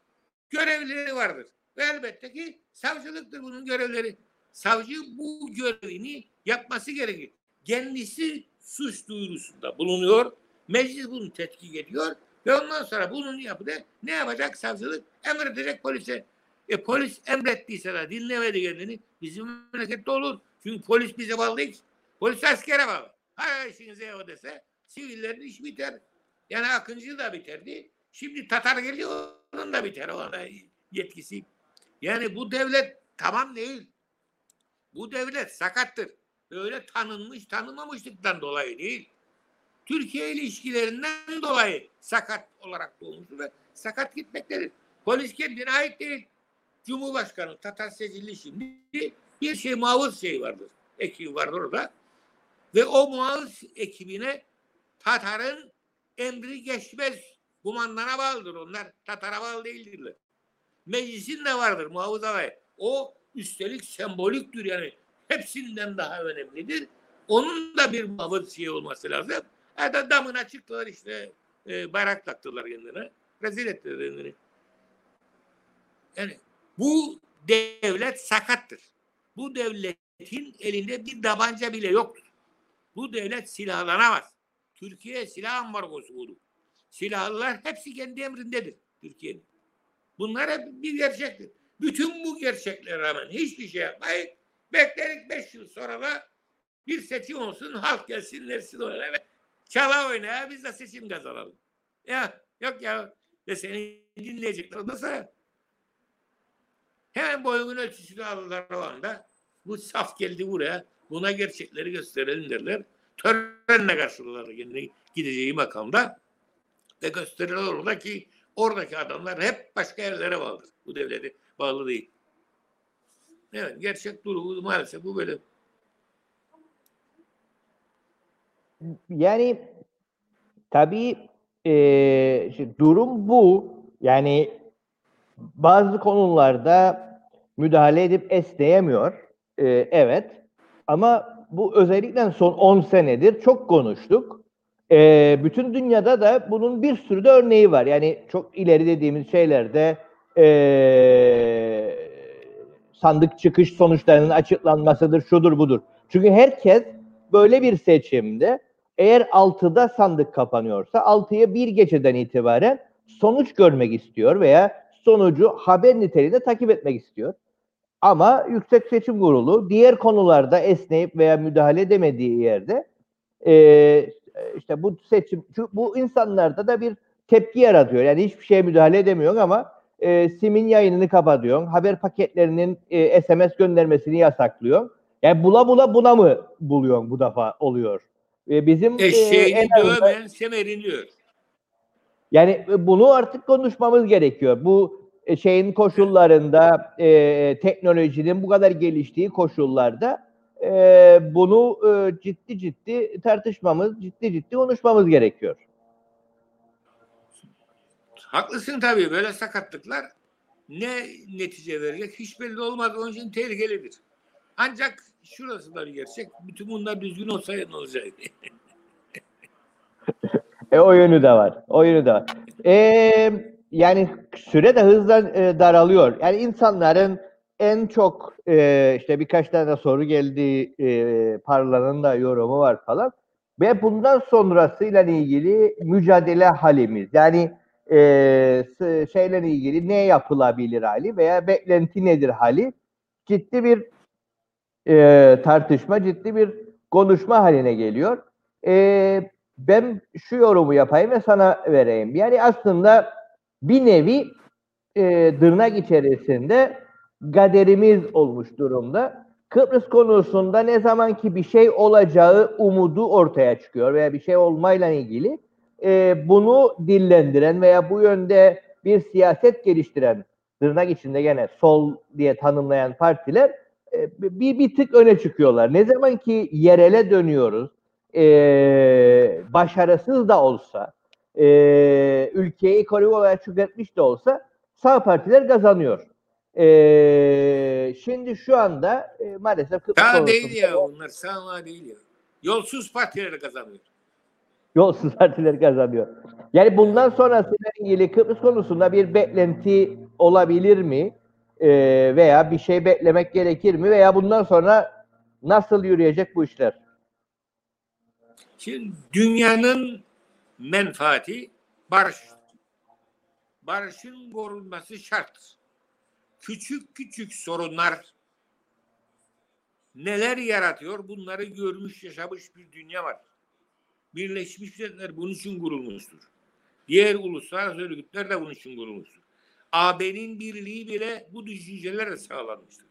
görevleri vardır. Ve elbette ki savcılıktır bunun görevleri. Savcı bu görevini yapması gerekir. Kendisi suç duyurusunda bulunuyor. Meclis bunu tetkik ediyor. Ve ondan sonra bunun yapıda ne yapacak savcılık? Emredecek polise. E polis emrettiyse de dinlemedi kendini. Bizim memlekette olur. Çünkü polis bize bağlı değil. Polis askere bağlı. Her işinize yapı dese sivillerin iş biter. Yani Akıncı da biterdi. Şimdi Tatar geliyor onun da biter. Ona yetkisi. Yani bu devlet tamam değil. Bu devlet sakattır. Öyle tanınmış tanımamışlıktan dolayı değil. Türkiye ilişkilerinden dolayı sakat olarak doğmuştur ve sakat gitmektedir. Polis kendine ait değil. Cumhurbaşkanı Tatar seçildi şimdi bir şey muhafız şey vardır. Ekibi vardır orada. Ve o muhafız ekibine Tatar'ın emri geçmez. Kumandana bağlıdır onlar. Tatar'a bağlı değildirler. Meclisin de vardır muhafız alay. O üstelik semboliktir yani. Hepsinden daha önemlidir. Onun da bir muhafız şey olması lazım. Ya damına çıktılar işte e, bayrak taktılar kendine. Rezil ettiler kendini. Yani bu devlet sakattır. Bu devletin elinde bir tabanca bile yoktur. Bu devlet silahlanamaz. Türkiye silah ambargosu olur. Silahlılar hepsi kendi emrindedir Türkiye'nin. Bunlar hep bir gerçektir. Bütün bu gerçeklere rağmen hiçbir şey yapmayın. Beklerik beş yıl sonra da bir seçim olsun, halk gelsin, dersin ve çala oynaya biz de seçim kazanalım. Ya yok ya ve seni dinleyecekler. Ondan sonra hemen boyunun ölçüsünü alırlar o anda. Bu saf geldi buraya. Buna gerçekleri gösterelim derler. Törenle karşılarlar kendini gideceği makamda ve gösterirler orada ki oradaki adamlar hep başka yerlere bağlıdır. Bu devlete bağlı değil. Evet gerçek durumu maalesef bu böyle. Yani tabii e, durum bu. Yani bazı konularda müdahale edip esneyemiyor. E, evet. Ama bu özellikle son 10 senedir çok konuştuk. E, bütün dünyada da bunun bir sürü de örneği var. Yani çok ileri dediğimiz şeylerde e, sandık çıkış sonuçlarının açıklanmasıdır, şudur budur. Çünkü herkes böyle bir seçimde eğer 6'da sandık kapanıyorsa 6'ya bir geceden itibaren sonuç görmek istiyor veya sonucu haber niteliğinde takip etmek istiyor. Ama Yüksek Seçim Kurulu diğer konularda esneyip veya müdahale edemediği yerde e, işte bu seçim bu insanlarda da bir tepki yaratıyor. Yani hiçbir şeye müdahale edemiyor ama e, SİM'in yayınını kapatıyor. Haber paketlerinin e, SMS göndermesini yasaklıyor. Yani bula bula buna mı buluyorsun bu defa oluyor? E, bizim Eşeğini e, dövmeyen semerini. Yani e, bunu artık konuşmamız gerekiyor. Bu e, şeyin koşullarında, e, teknolojinin bu kadar geliştiği koşullarda e, bunu e, ciddi ciddi tartışmamız, ciddi ciddi konuşmamız gerekiyor. Haklısın tabii böyle sakatlıklar ne netice verecek hiç belli olmaz. Onun için tehlikelidir. Ancak şurası da gerçek. Bütün bunlar düzgün olsaydı ne olacak? E, o yönü de var. O yönü de var. E, yani süre de hızla e, daralıyor. Yani insanların en çok e, işte birkaç tane soru geldi e, Parla'nın da yorumu var falan. Ve bundan sonrasıyla ilgili mücadele halimiz. Yani e, şeyle ilgili ne yapılabilir hali veya beklenti nedir hali ciddi bir e, tartışma, ciddi bir konuşma haline geliyor. E, ben şu yorumu yapayım ve sana vereyim. Yani aslında bir nevi e, tırnak içerisinde gaderimiz olmuş durumda. Kıbrıs konusunda ne zaman ki bir şey olacağı umudu ortaya çıkıyor veya bir şey olmayla ilgili e, bunu dillendiren veya bu yönde bir siyaset geliştiren tırnak içinde gene sol diye tanımlayan partiler e, bir, bir tık öne çıkıyorlar. Ne zaman ki yerele dönüyoruz, e, başarısız da olsa, e, ülkeyi ekonomik olarak çökertmiş de olsa sağ partiler kazanıyor. E, şimdi şu anda e, maalesef Kıbrıs sağ değil ya onlar sağ değil ya. Yolsuz partiler kazanıyor. Yolsuz partiler kazanıyor. Yani bundan sonrasıyla ilgili Kıbrıs konusunda bir beklenti olabilir mi? Ee, veya bir şey beklemek gerekir mi? Veya bundan sonra nasıl yürüyecek bu işler? Şimdi dünyanın menfaati barış. Barışın korunması şart. Küçük küçük sorunlar neler yaratıyor bunları görmüş yaşamış bir dünya var. Birleşmiş Milletler bunun için kurulmuştur. Diğer uluslararası örgütler de bunun için kurulmuştur. AB'nin birliği bile bu düşüncelerle sağlanmıştır.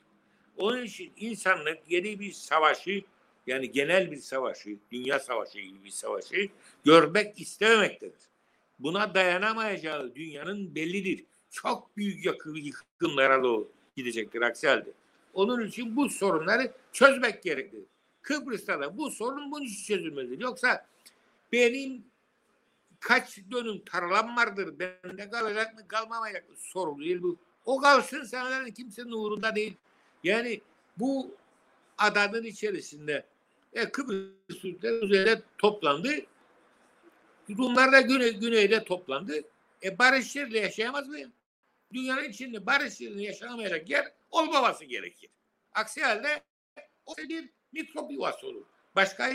Onun için insanlık yeni bir savaşı yani genel bir savaşı, dünya savaşı gibi bir savaşı görmek istememektedir. Buna dayanamayacağı dünyanın bellidir. Çok büyük yıkımlara doğru gidecektir aksi halde. Onun için bu sorunları çözmek gereklidir. Kıbrıs'ta da bu sorun bunun için çözülmelidir. Yoksa benim kaç dönüm tarlam vardır bende kalacak mı kalmamayacak mı sorun değil bu. O kalsın senden kimsenin uğrunda değil. Yani bu adanın içerisinde e, Kıbrıs Türkleri üzerinde toplandı. Rumlar da güney, güneyde toplandı. E barış yerle yaşayamaz mı? Dünyanın içinde barış yerine yaşamayacak yer olmaması gerekir. Aksi halde o bir mikrop yuvası olur. Başka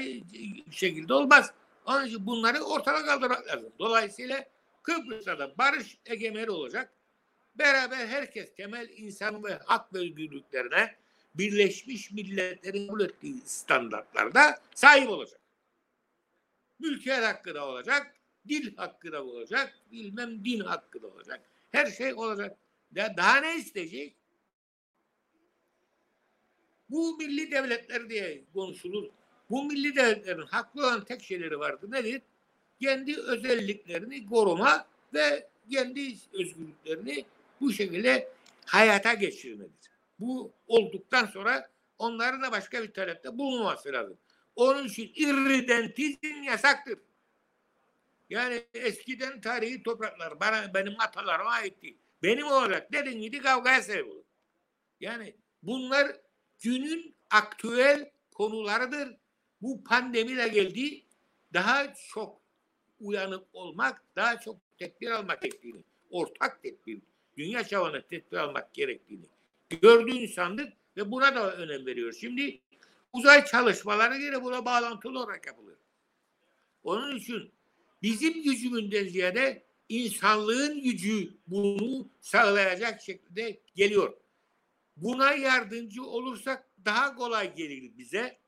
şekilde olmaz. Onun için bunları ortadan kaldırmak lazım. Dolayısıyla Kıbrıs'ta da barış egemeri olacak. Beraber herkes temel insan ve hak ve özgürlüklerine Birleşmiş Milletler'in kabul ettiği standartlarda sahip olacak. Mülkiyet hakkı da olacak, dil hakkı da olacak, bilmem din hakkı da olacak. Her şey olacak. Ya daha ne isteyecek? Bu milli devletler diye konuşulur. Bu milli devletlerin haklı olan tek şeyleri vardı. Nedir? Kendi özelliklerini koruma ve kendi özgürlüklerini bu şekilde hayata geçirmedir. Bu olduktan sonra onların da başka bir talepte bulunması lazım. Onun için irridentizm yasaktır. Yani eskiden tarihi topraklar bana benim atalarıma aitti. Benim olarak dediğin gibi kavgaya sebep olur. Yani bunlar günün aktüel konularıdır bu pandemiyle geldi daha çok uyanık olmak, daha çok tedbir almak gerektiğini, ortak tedbir, dünya çapında tedbir almak gerektiğini gördüğünü sandık ve buna da önem veriyor. Şimdi uzay çalışmaları yine buna bağlantılı olarak yapılıyor. Onun için bizim gücümünden ziyade insanlığın gücü bunu sağlayacak şekilde geliyor. Buna yardımcı olursak daha kolay gelir bize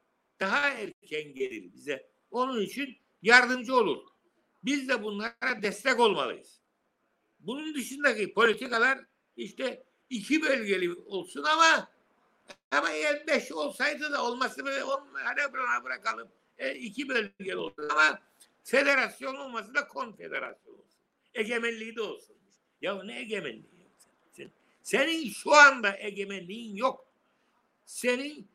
daha erken gelir bize. Onun için yardımcı olur. Biz de bunlara destek olmalıyız. Bunun dışındaki politikalar işte iki bölgeli olsun ama ama eğer beş olsaydı da olması böyle hadi buna bırakalım. E, iki bölgeli olsun ama federasyon olması da konfederasyon olsun. Egemenliği de olsun. Ya ne egemenliği? Sen, senin şu anda egemenliğin yok. Senin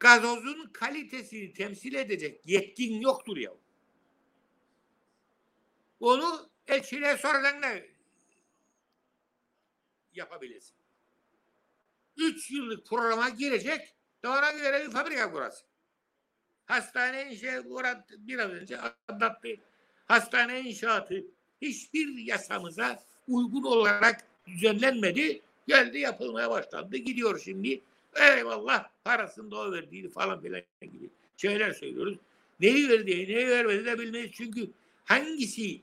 gazozun kalitesini temsil edecek yetkin yoktur ya. Onu elçiliğe sonradan da yapabilirsin. Üç yıllık programa girecek ona göre bir fabrika kurası. Hastane inşaatı biraz önce anlattı. Hastane inşaatı hiçbir yasamıza uygun olarak düzenlenmedi. Geldi yapılmaya başlandı. Gidiyor şimdi Eyvallah parasını da o verdiydi falan filan gibi şeyler söylüyoruz. Neyi verdiği, neyi vermedi de bilmeyiz. Çünkü hangisi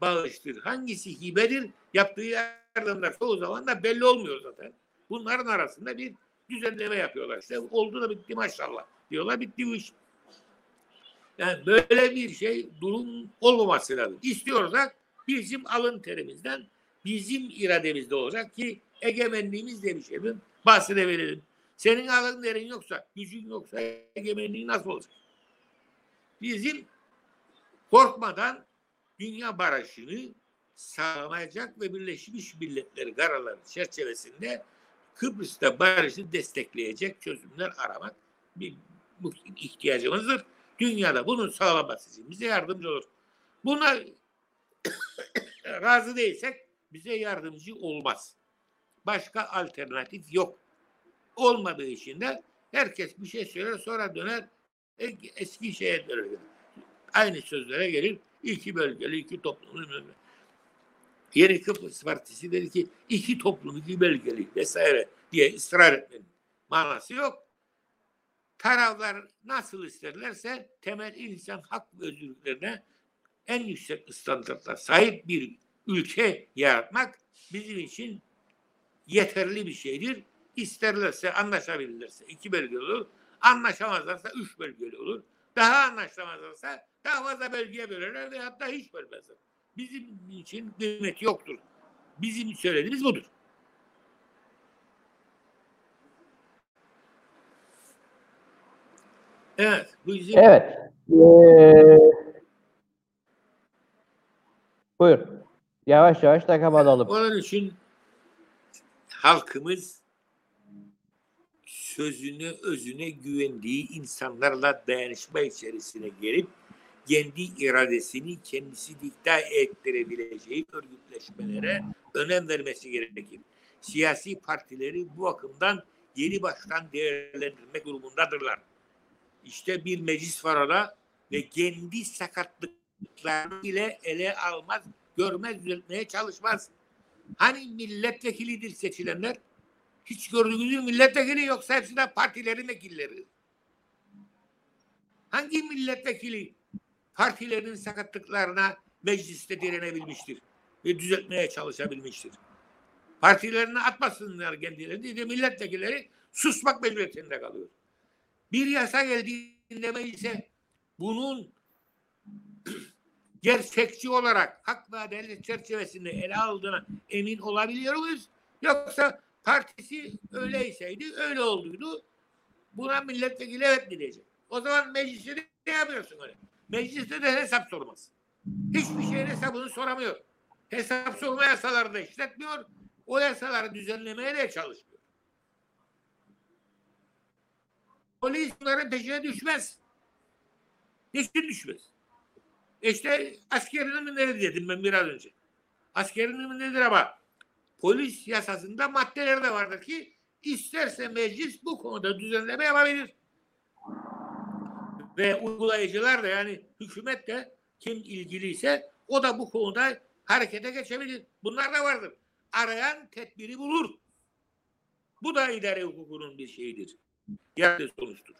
bağıştır, hangisi hibedir yaptığı yardımlar çoğu zaman da belli olmuyor zaten. Bunların arasında bir düzenleme yapıyorlar. İşte oldu da bitti maşallah diyorlar bitti bu iş. Yani böyle bir şey durum olmaması lazım. İstiyorsak bizim alın terimizden bizim irademizde olacak ki egemenliğimiz diye bir şeyin bahsedebilirim. Senin alın terin yoksa, gücün yoksa egemenliğin nasıl olacak? Bizim korkmadan dünya barışını sağlayacak ve Birleşmiş Milletler kararları çerçevesinde Kıbrıs'ta barışı destekleyecek çözümler aramak bir ihtiyacımızdır. Dünyada bunun sağlaması için bize yardımcı olur. Buna razı değilsek bize yardımcı olmaz. Başka alternatif yok. Olmadığı için de herkes bir şey söyler sonra döner e, eski şeye döner. Aynı sözlere gelir. İki bölgeli, iki toplumlu. Yeni Kıbrıs Partisi dedi ki iki toplum, iki bölgeli vesaire diye ısrar etmenin manası yok. Taraflar nasıl isterlerse temel insan hak ve özgürlüklerine en yüksek standartlar sahip bir ülke yaratmak bizim için yeterli bir şeydir. İsterlerse anlaşabilirlerse iki bölgeli olur. Anlaşamazlarsa üç bölgeli olur. Daha anlaşamazlarsa daha fazla bölgeye bölürler ve hatta hiç bölmezler. Bizim için kıymeti yoktur. Bizim söylediğimiz budur. Evet. Bu bizim Evet. Ee, buyur. Yavaş yavaş takım alalım. Onun için halkımız sözüne özüne güvendiği insanlarla dayanışma içerisine gelip kendi iradesini kendisi dikta ettirebileceği örgütleşmelere önem vermesi gerekir. Siyasi partileri bu bakımdan yeni baştan değerlendirmek durumundadırlar. İşte bir meclis var orada ve kendi sakatlıklarını bile ele almaz, görmez, düzeltmeye çalışmaz. Hani milletvekilidir seçilenler? Hiç gördüğünüz milletvekili yoksa hepsi de partilerin vekilleri. Hangi milletvekili partilerin sakatlıklarına mecliste direnebilmiştir ve düzeltmeye çalışabilmiştir? Partilerini atmasınlar kendileri diye milletvekilleri susmak mecburiyetinde kalıyor. Bir yasa geldiğinde meclise bunun gerçekçi olarak hak ve adalet çerçevesinde ele aldığına emin olabiliyor muyuz? Yoksa partisi öyleyseydi öyle olduydu. Buna milletvekili evet diyecek. O zaman mecliste de ne yapıyorsun öyle? Mecliste de hesap sormaz. Hiçbir şeyin hesabını soramıyor. Hesap sorma yasaları da işletmiyor. O yasaları düzenlemeye de çalışmıyor. Polis bunların peşine düşmez. Niçin düşmez? İşte askerin eminleri dedim ben biraz önce. Askerin eminleridir ama polis yasasında maddeler de vardır ki isterse meclis bu konuda düzenleme yapabilir. Ve uygulayıcılar da yani hükümet de kim ilgiliyse o da bu konuda harekete geçebilir. Bunlar da vardır. Arayan tedbiri bulur. Bu da idare hukukunun bir şeyidir. Yargı sonuçtur.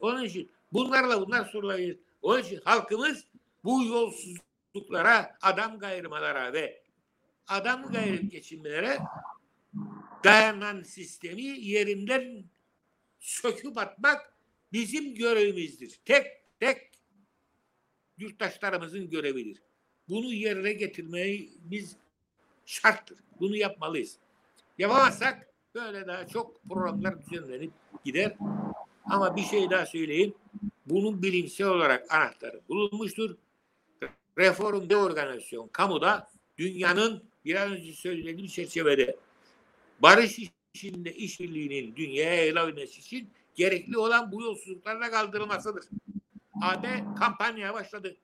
Onun için bunlarla bunlar sorulabilir. Onun için halkımız bu yolsuzluklara, adam gayrımalara ve adam gayrı geçinmelere dayanan sistemi yerinden söküp atmak bizim görevimizdir. Tek tek yurttaşlarımızın görevidir. Bunu yerine getirmeyi biz şarttır. Bunu yapmalıyız. Yapamazsak böyle daha çok programlar düzenlenip gider. Ama bir şey daha söyleyeyim. Bunun bilimsel olarak anahtarı bulunmuştur. Reform de organizasyon kamuda dünyanın biraz önce söylediğim çerçevede barış içinde işbirliğinin dünyaya yayılabilmesi için gerekli olan bu yolsuzluklarla kaldırılmasıdır. AB kampanya başladı.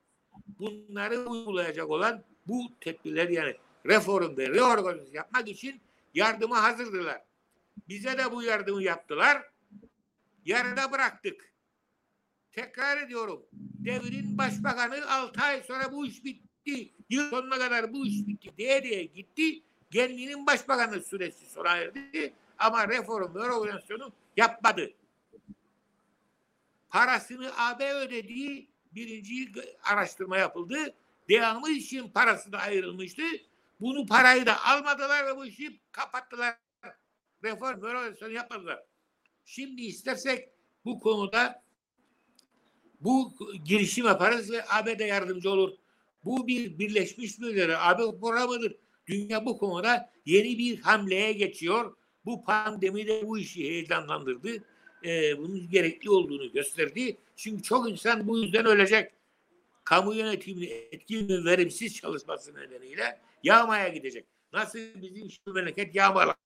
Bunları uygulayacak olan bu tedbirler yani reform ve reorganizasyon yapmak için yardıma hazırdırlar. Bize de bu yardımı yaptılar. Yarıda bıraktık. Tekrar ediyorum. Devrin başbakanı 6 ay sonra bu iş bitti. Yıl sonuna kadar bu iş bitti diye diye gitti. Kendinin başbakanı süresi sona erdi. Ama reform ve organizasyonu yapmadı. Parasını AB ödediği birinci araştırma yapıldı. Devamı için parası da ayrılmıştı. Bunu parayı da almadılar ve bu işi kapattılar. Reform organizasyonu yapmadılar. Şimdi istersek bu konuda bu girişim yaparız ve ABD yardımcı olur. Bu bir Birleşmiş Milletler AB programıdır. Dünya bu konuda yeni bir hamleye geçiyor. Bu pandemi de bu işi heyecanlandırdı. Ee, bunun gerekli olduğunu gösterdi. Çünkü çok insan bu yüzden ölecek. Kamu yönetimini etkili ve verimsiz çalışması nedeniyle yağmaya gidecek. Nasıl bizim şu memleket yağmalar.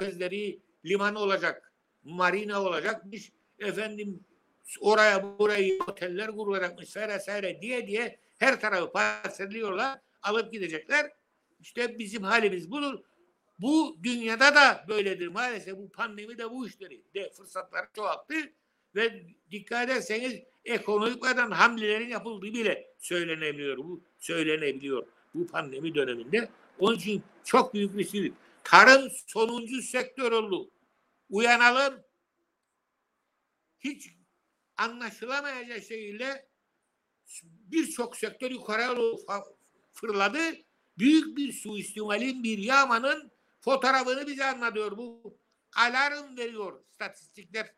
Gözleri liman olacak, marina olacakmış. Efendim oraya buraya oteller kurulacakmış vesaire diye diye her tarafı parseliyorlar, alıp gidecekler. İşte bizim halimiz budur. Bu dünyada da böyledir. Maalesef bu pandemi de bu işleri de fırsatları çoğalttı ve dikkat ederseniz ekonomik açıdan hamlelerin yapıldığı bile söylenebiliyor. Bu söylenebiliyor bu pandemi döneminde. Onun için çok büyük riskli. Tarım sonuncu sektör oldu. Uyanalım. Hiç anlaşılamayacak şekilde birçok sektör yukarıya fırladı. Büyük bir suistimalin, bir yağmanın fotoğrafını bize anlatıyor. Bu alarm veriyor istatistikler.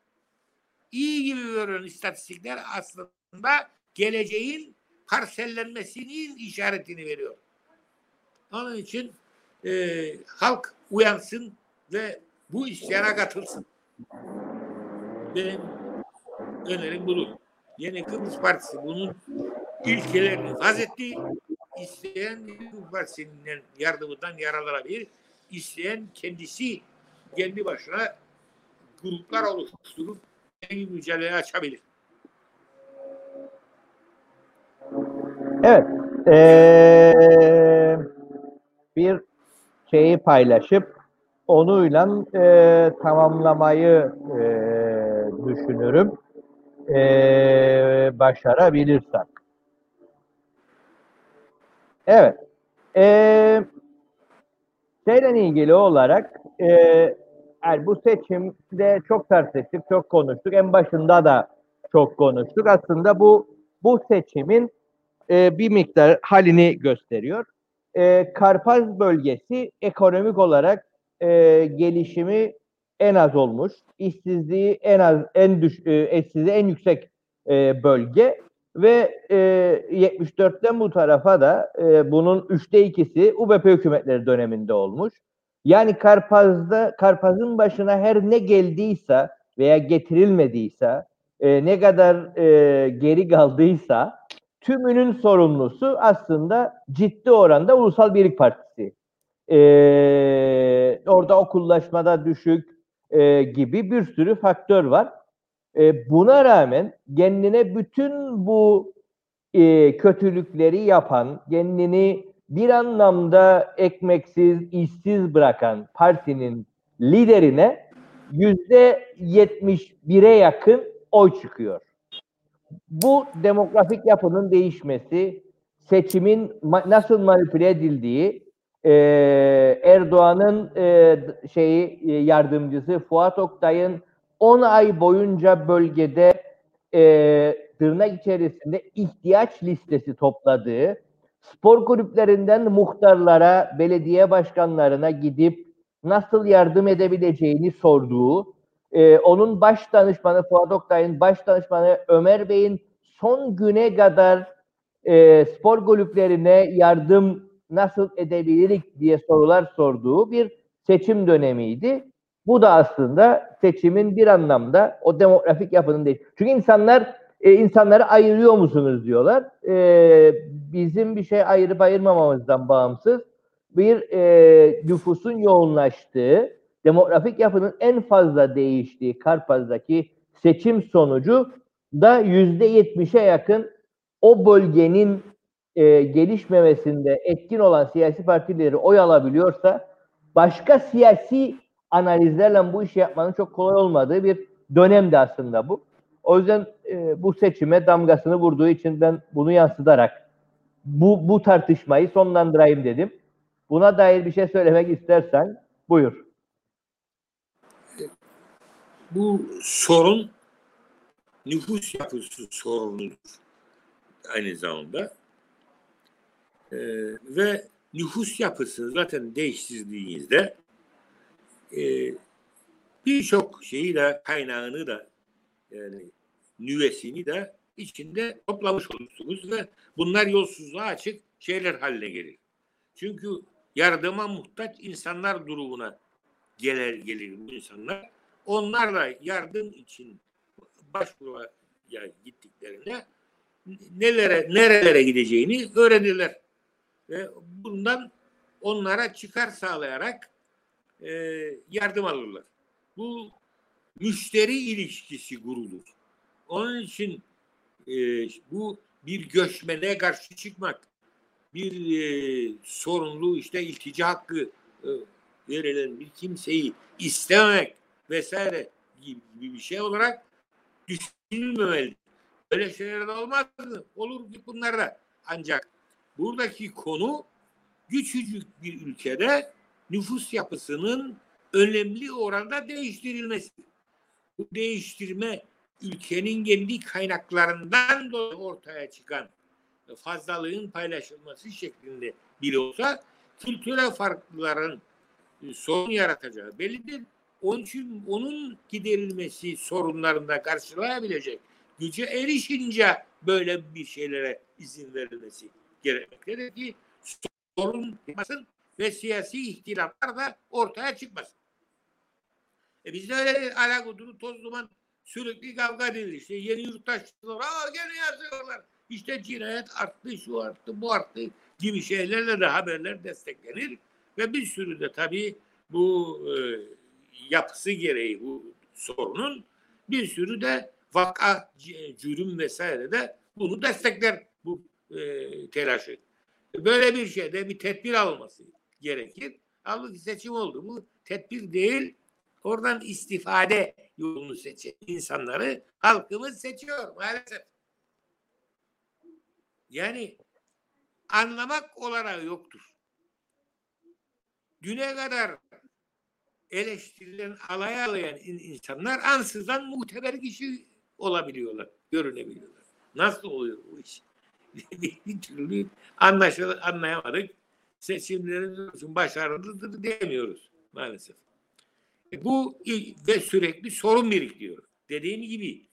İyi gibi görünen istatistikler aslında geleceğin parsellenmesinin işaretini veriyor. Onun için e, halk uyansın ve bu isyana katılsın. Benim önerim budur. Yeni Kıbrıs Partisi bunun ilkelerini vaz etti. İsteyen Kıbrıs Partisi'nin yardımından yararlanabilir. İsteyen kendisi kendi başına gruplar oluşturup bir mücadele açabilir. Evet. Ee, bir şeyi paylaşıp onuyla e, tamamlamayı e, düşünürüm. E, başarabilirsek. Evet. E, şeyle ilgili olarak e, yani bu seçimde çok tartıştık, çok konuştuk. En başında da çok konuştuk. Aslında bu bu seçimin e, bir miktar halini gösteriyor. E, Karpaz bölgesi ekonomik olarak e, gelişimi en az olmuş, işsizliği en az, en düş, e, işsizliği en yüksek e, bölge ve e, 74'ten bu tarafa da e, bunun üçte ikisi UBP hükümetleri döneminde olmuş. Yani Karpaz'da Karpaz'ın başına her ne geldiyse veya getirilmediyse, e, ne kadar e, geri kaldıysa tümünün sorumlusu aslında ciddi oranda Ulusal Birlik Partisi. Ee, orada okullaşmada düşük e, gibi bir sürü faktör var. E, buna rağmen kendine bütün bu e, kötülükleri yapan, kendini bir anlamda ekmeksiz, işsiz bırakan partinin liderine yüzde 71'e yakın oy çıkıyor. Bu demografik yapının değişmesi, seçimin ma- nasıl manipüle edildiği, e, Erdoğan'ın e, şeyi e, yardımcısı Fuat Oktay'ın 10 ay boyunca bölgede e, tırnak içerisinde ihtiyaç listesi topladığı, spor kulüplerinden muhtarlara, belediye başkanlarına gidip nasıl yardım edebileceğini sorduğu, e, onun baş danışmanı Fuat Oktay'ın baş danışmanı Ömer Bey'in son güne kadar e, spor kulüplerine yardım nasıl edebilirik diye sorular sorduğu bir seçim dönemiydi. Bu da aslında seçimin bir anlamda o demografik yapının değil. Çünkü insanlar e, insanları ayırıyor musunuz diyorlar. E, bizim bir şey ayırıp ayırmamamızdan bağımsız bir e, nüfusun yoğunlaştığı, demografik yapının en fazla değiştiği Karpaz'daki seçim sonucu da yüzde yetmişe yakın o bölgenin e, gelişmemesinde etkin olan siyasi partileri oy alabiliyorsa başka siyasi analizlerle bu işi yapmanın çok kolay olmadığı bir dönemdi aslında bu. O yüzden e, bu seçime damgasını vurduğu için ben bunu yansıtarak bu, bu tartışmayı sonlandırayım dedim. Buna dair bir şey söylemek istersen buyur. Bu sorun nüfus yapısı sorunudur aynı zamanda. Ee, ve nüfus yapısı zaten değiştirdiğinizde e, birçok şeyi de kaynağını da yani nüvesini de içinde toplamış olursunuz ve bunlar yolsuzluğa açık şeyler haline gelir. Çünkü yardıma muhtaç insanlar durumuna gelir gelir bu insanlar. Onlar da yardım için başvuruya gittiklerinde nelere nerelere gideceğini öğrenirler. Ve bundan onlara çıkar sağlayarak e, yardım alırlar. Bu müşteri ilişkisi kurulur. Onun için e, bu bir göçmene karşı çıkmak, bir e, sorunlu işte iltica hakkı e, verilen bir kimseyi istememek vesaire gibi, bir şey olarak düşünülmemeli. Böyle şeyler de olmaz mı? Olur bunlar da. Ancak buradaki konu küçücük bir ülkede nüfus yapısının önemli oranda değiştirilmesi. Bu değiştirme ülkenin kendi kaynaklarından dolayı ortaya çıkan fazlalığın paylaşılması şeklinde bir olsa kültürel farklıların e, sorun yaratacağı bellidir. Onun için onun giderilmesi sorunlarında karşılayabilecek güce erişince böyle bir şeylere izin verilmesi gerekmektedir ki sorun çıkmasın ve siyasi ihtilaflar da ortaya çıkmasın. E bizde öyle alakuduru toz duman sürekli kavga edilir. İşte yeni yurttaşlar aa gene yazıyorlar. İşte cinayet arttı, şu arttı, bu arttı gibi şeylerle de haberler desteklenir. Ve bir sürü de tabii bu e, yapısı gereği bu sorunun bir sürü de vaka, cürüm vesaire de bunu destekler bu e, telaşı. Böyle bir şeyde bir tedbir alınması gerekir. Halbuki seçim oldu. Bu tedbir değil, oradan istifade yolunu seçen insanları halkımız seçiyor maalesef. Yani anlamak olarak yoktur. Düne kadar eleştirilen, alay alayan insanlar ansızdan muteber kişi olabiliyorlar, görünebiliyorlar. Nasıl oluyor bu iş? bir türlü anlaşıl anlayamadık. Seçimlerin başarılıdır diyemiyoruz maalesef. E bu ve sürekli sorun biriktiriyor. Dediğim gibi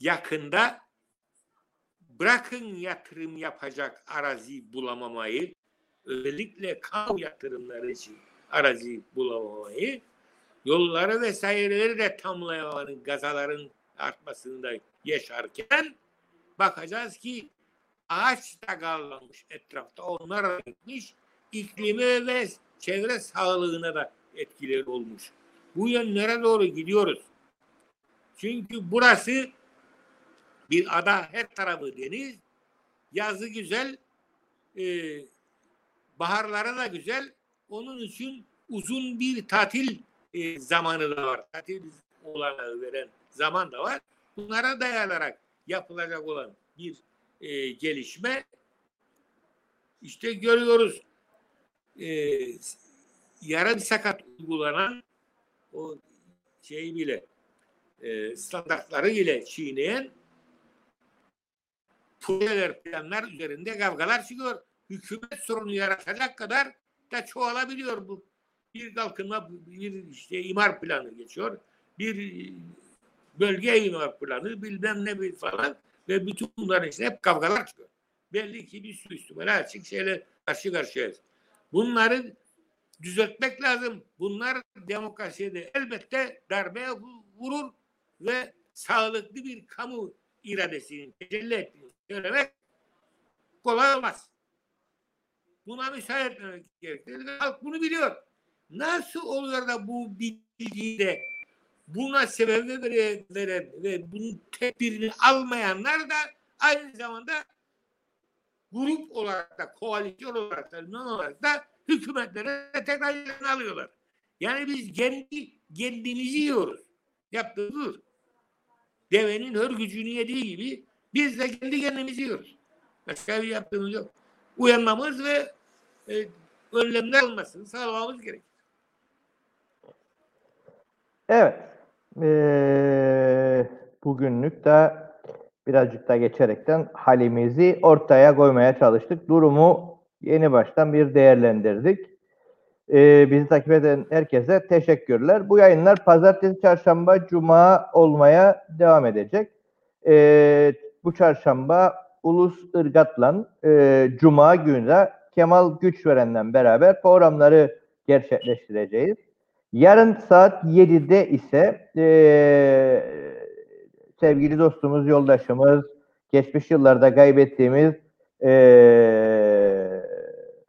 yakında bırakın yatırım yapacak arazi bulamamayı, özellikle kamu yatırımları için arazi bulamamayı, yolları vesaireleri de tamlayamanın, gazaların artmasını da yaşarken bakacağız ki ağaç da kalmamış etrafta. Onlar gitmiş. İklime ve çevre sağlığına da etkileri olmuş. Bu yönlere doğru gidiyoruz. Çünkü burası bir ada her tarafı deniz. Yazı güzel, e, baharları da güzel. Onun için uzun bir tatil e, zamanı da var. Tatil olanağı veren zaman da var. Bunlara dayanarak yapılacak olan bir e, gelişme işte görüyoruz e, yarım sakat uygulanan o şey bile e, standartları ile çiğneyen projeler, planlar üzerinde kavgalar çıkıyor. Hükümet sorunu yaratacak kadar da çoğalabiliyor bu. Bir kalkınma, bir işte imar planı geçiyor. Bir bölge imar planı, bilmem ne bir falan ve bütün bunların içinde hep kavgalar çıkıyor. Belli ki bir üstüme açık şeyle karşı karşıyayız. Bunları düzeltmek lazım. Bunlar demokraside elbette darbe vurur ve sağlıklı bir kamu iradesinin tecelli ettiğini söylemek kolay olmaz. Buna müsaade etmemek gerekir. Halk bunu biliyor. Nasıl oluyor da bu bilgiyi de buna sebep veren ve bunun tedbirini almayanlar da aynı zamanda grup olarak da koalisyon olarak da ne olarak da hükümetlere tekrar yerini alıyorlar. Yani biz kendi kendimizi yiyoruz. Yaptığımız devenin hör gücünü yediği gibi biz de kendi kendimizi yiyoruz. Başka bir yaptığımız yok. Uyanmamız ve e, önlemler almasını sağlamamız gerekir. Evet. Ee, bugünlük de birazcık da geçerekten halimizi ortaya koymaya çalıştık. Durumu yeni baştan bir değerlendirdik. Ee, bizi takip eden herkese teşekkürler. Bu yayınlar pazartesi, çarşamba, cuma olmaya devam edecek. Ee, bu çarşamba Ulus Irgatlan, e, cuma günü Kemal Güçveren'le beraber programları gerçekleştireceğiz. Yarın saat 7'de ise e, sevgili dostumuz, yoldaşımız, geçmiş yıllarda kaybettiğimiz e,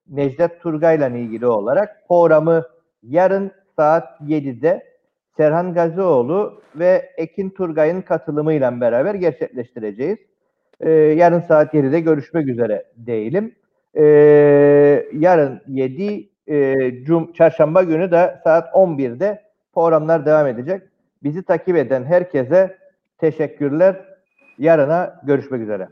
Necdet Turgay'la ilgili olarak programı yarın saat 7'de Serhan Gazioğlu ve Ekin Turgay'ın katılımıyla beraber gerçekleştireceğiz. Ee, yarın saat 7'de görüşmek üzere diyelim. Ee, yarın 7 e, cum çarşamba günü de saat 11'de programlar devam edecek. Bizi takip eden herkese teşekkürler. Yarına görüşmek üzere.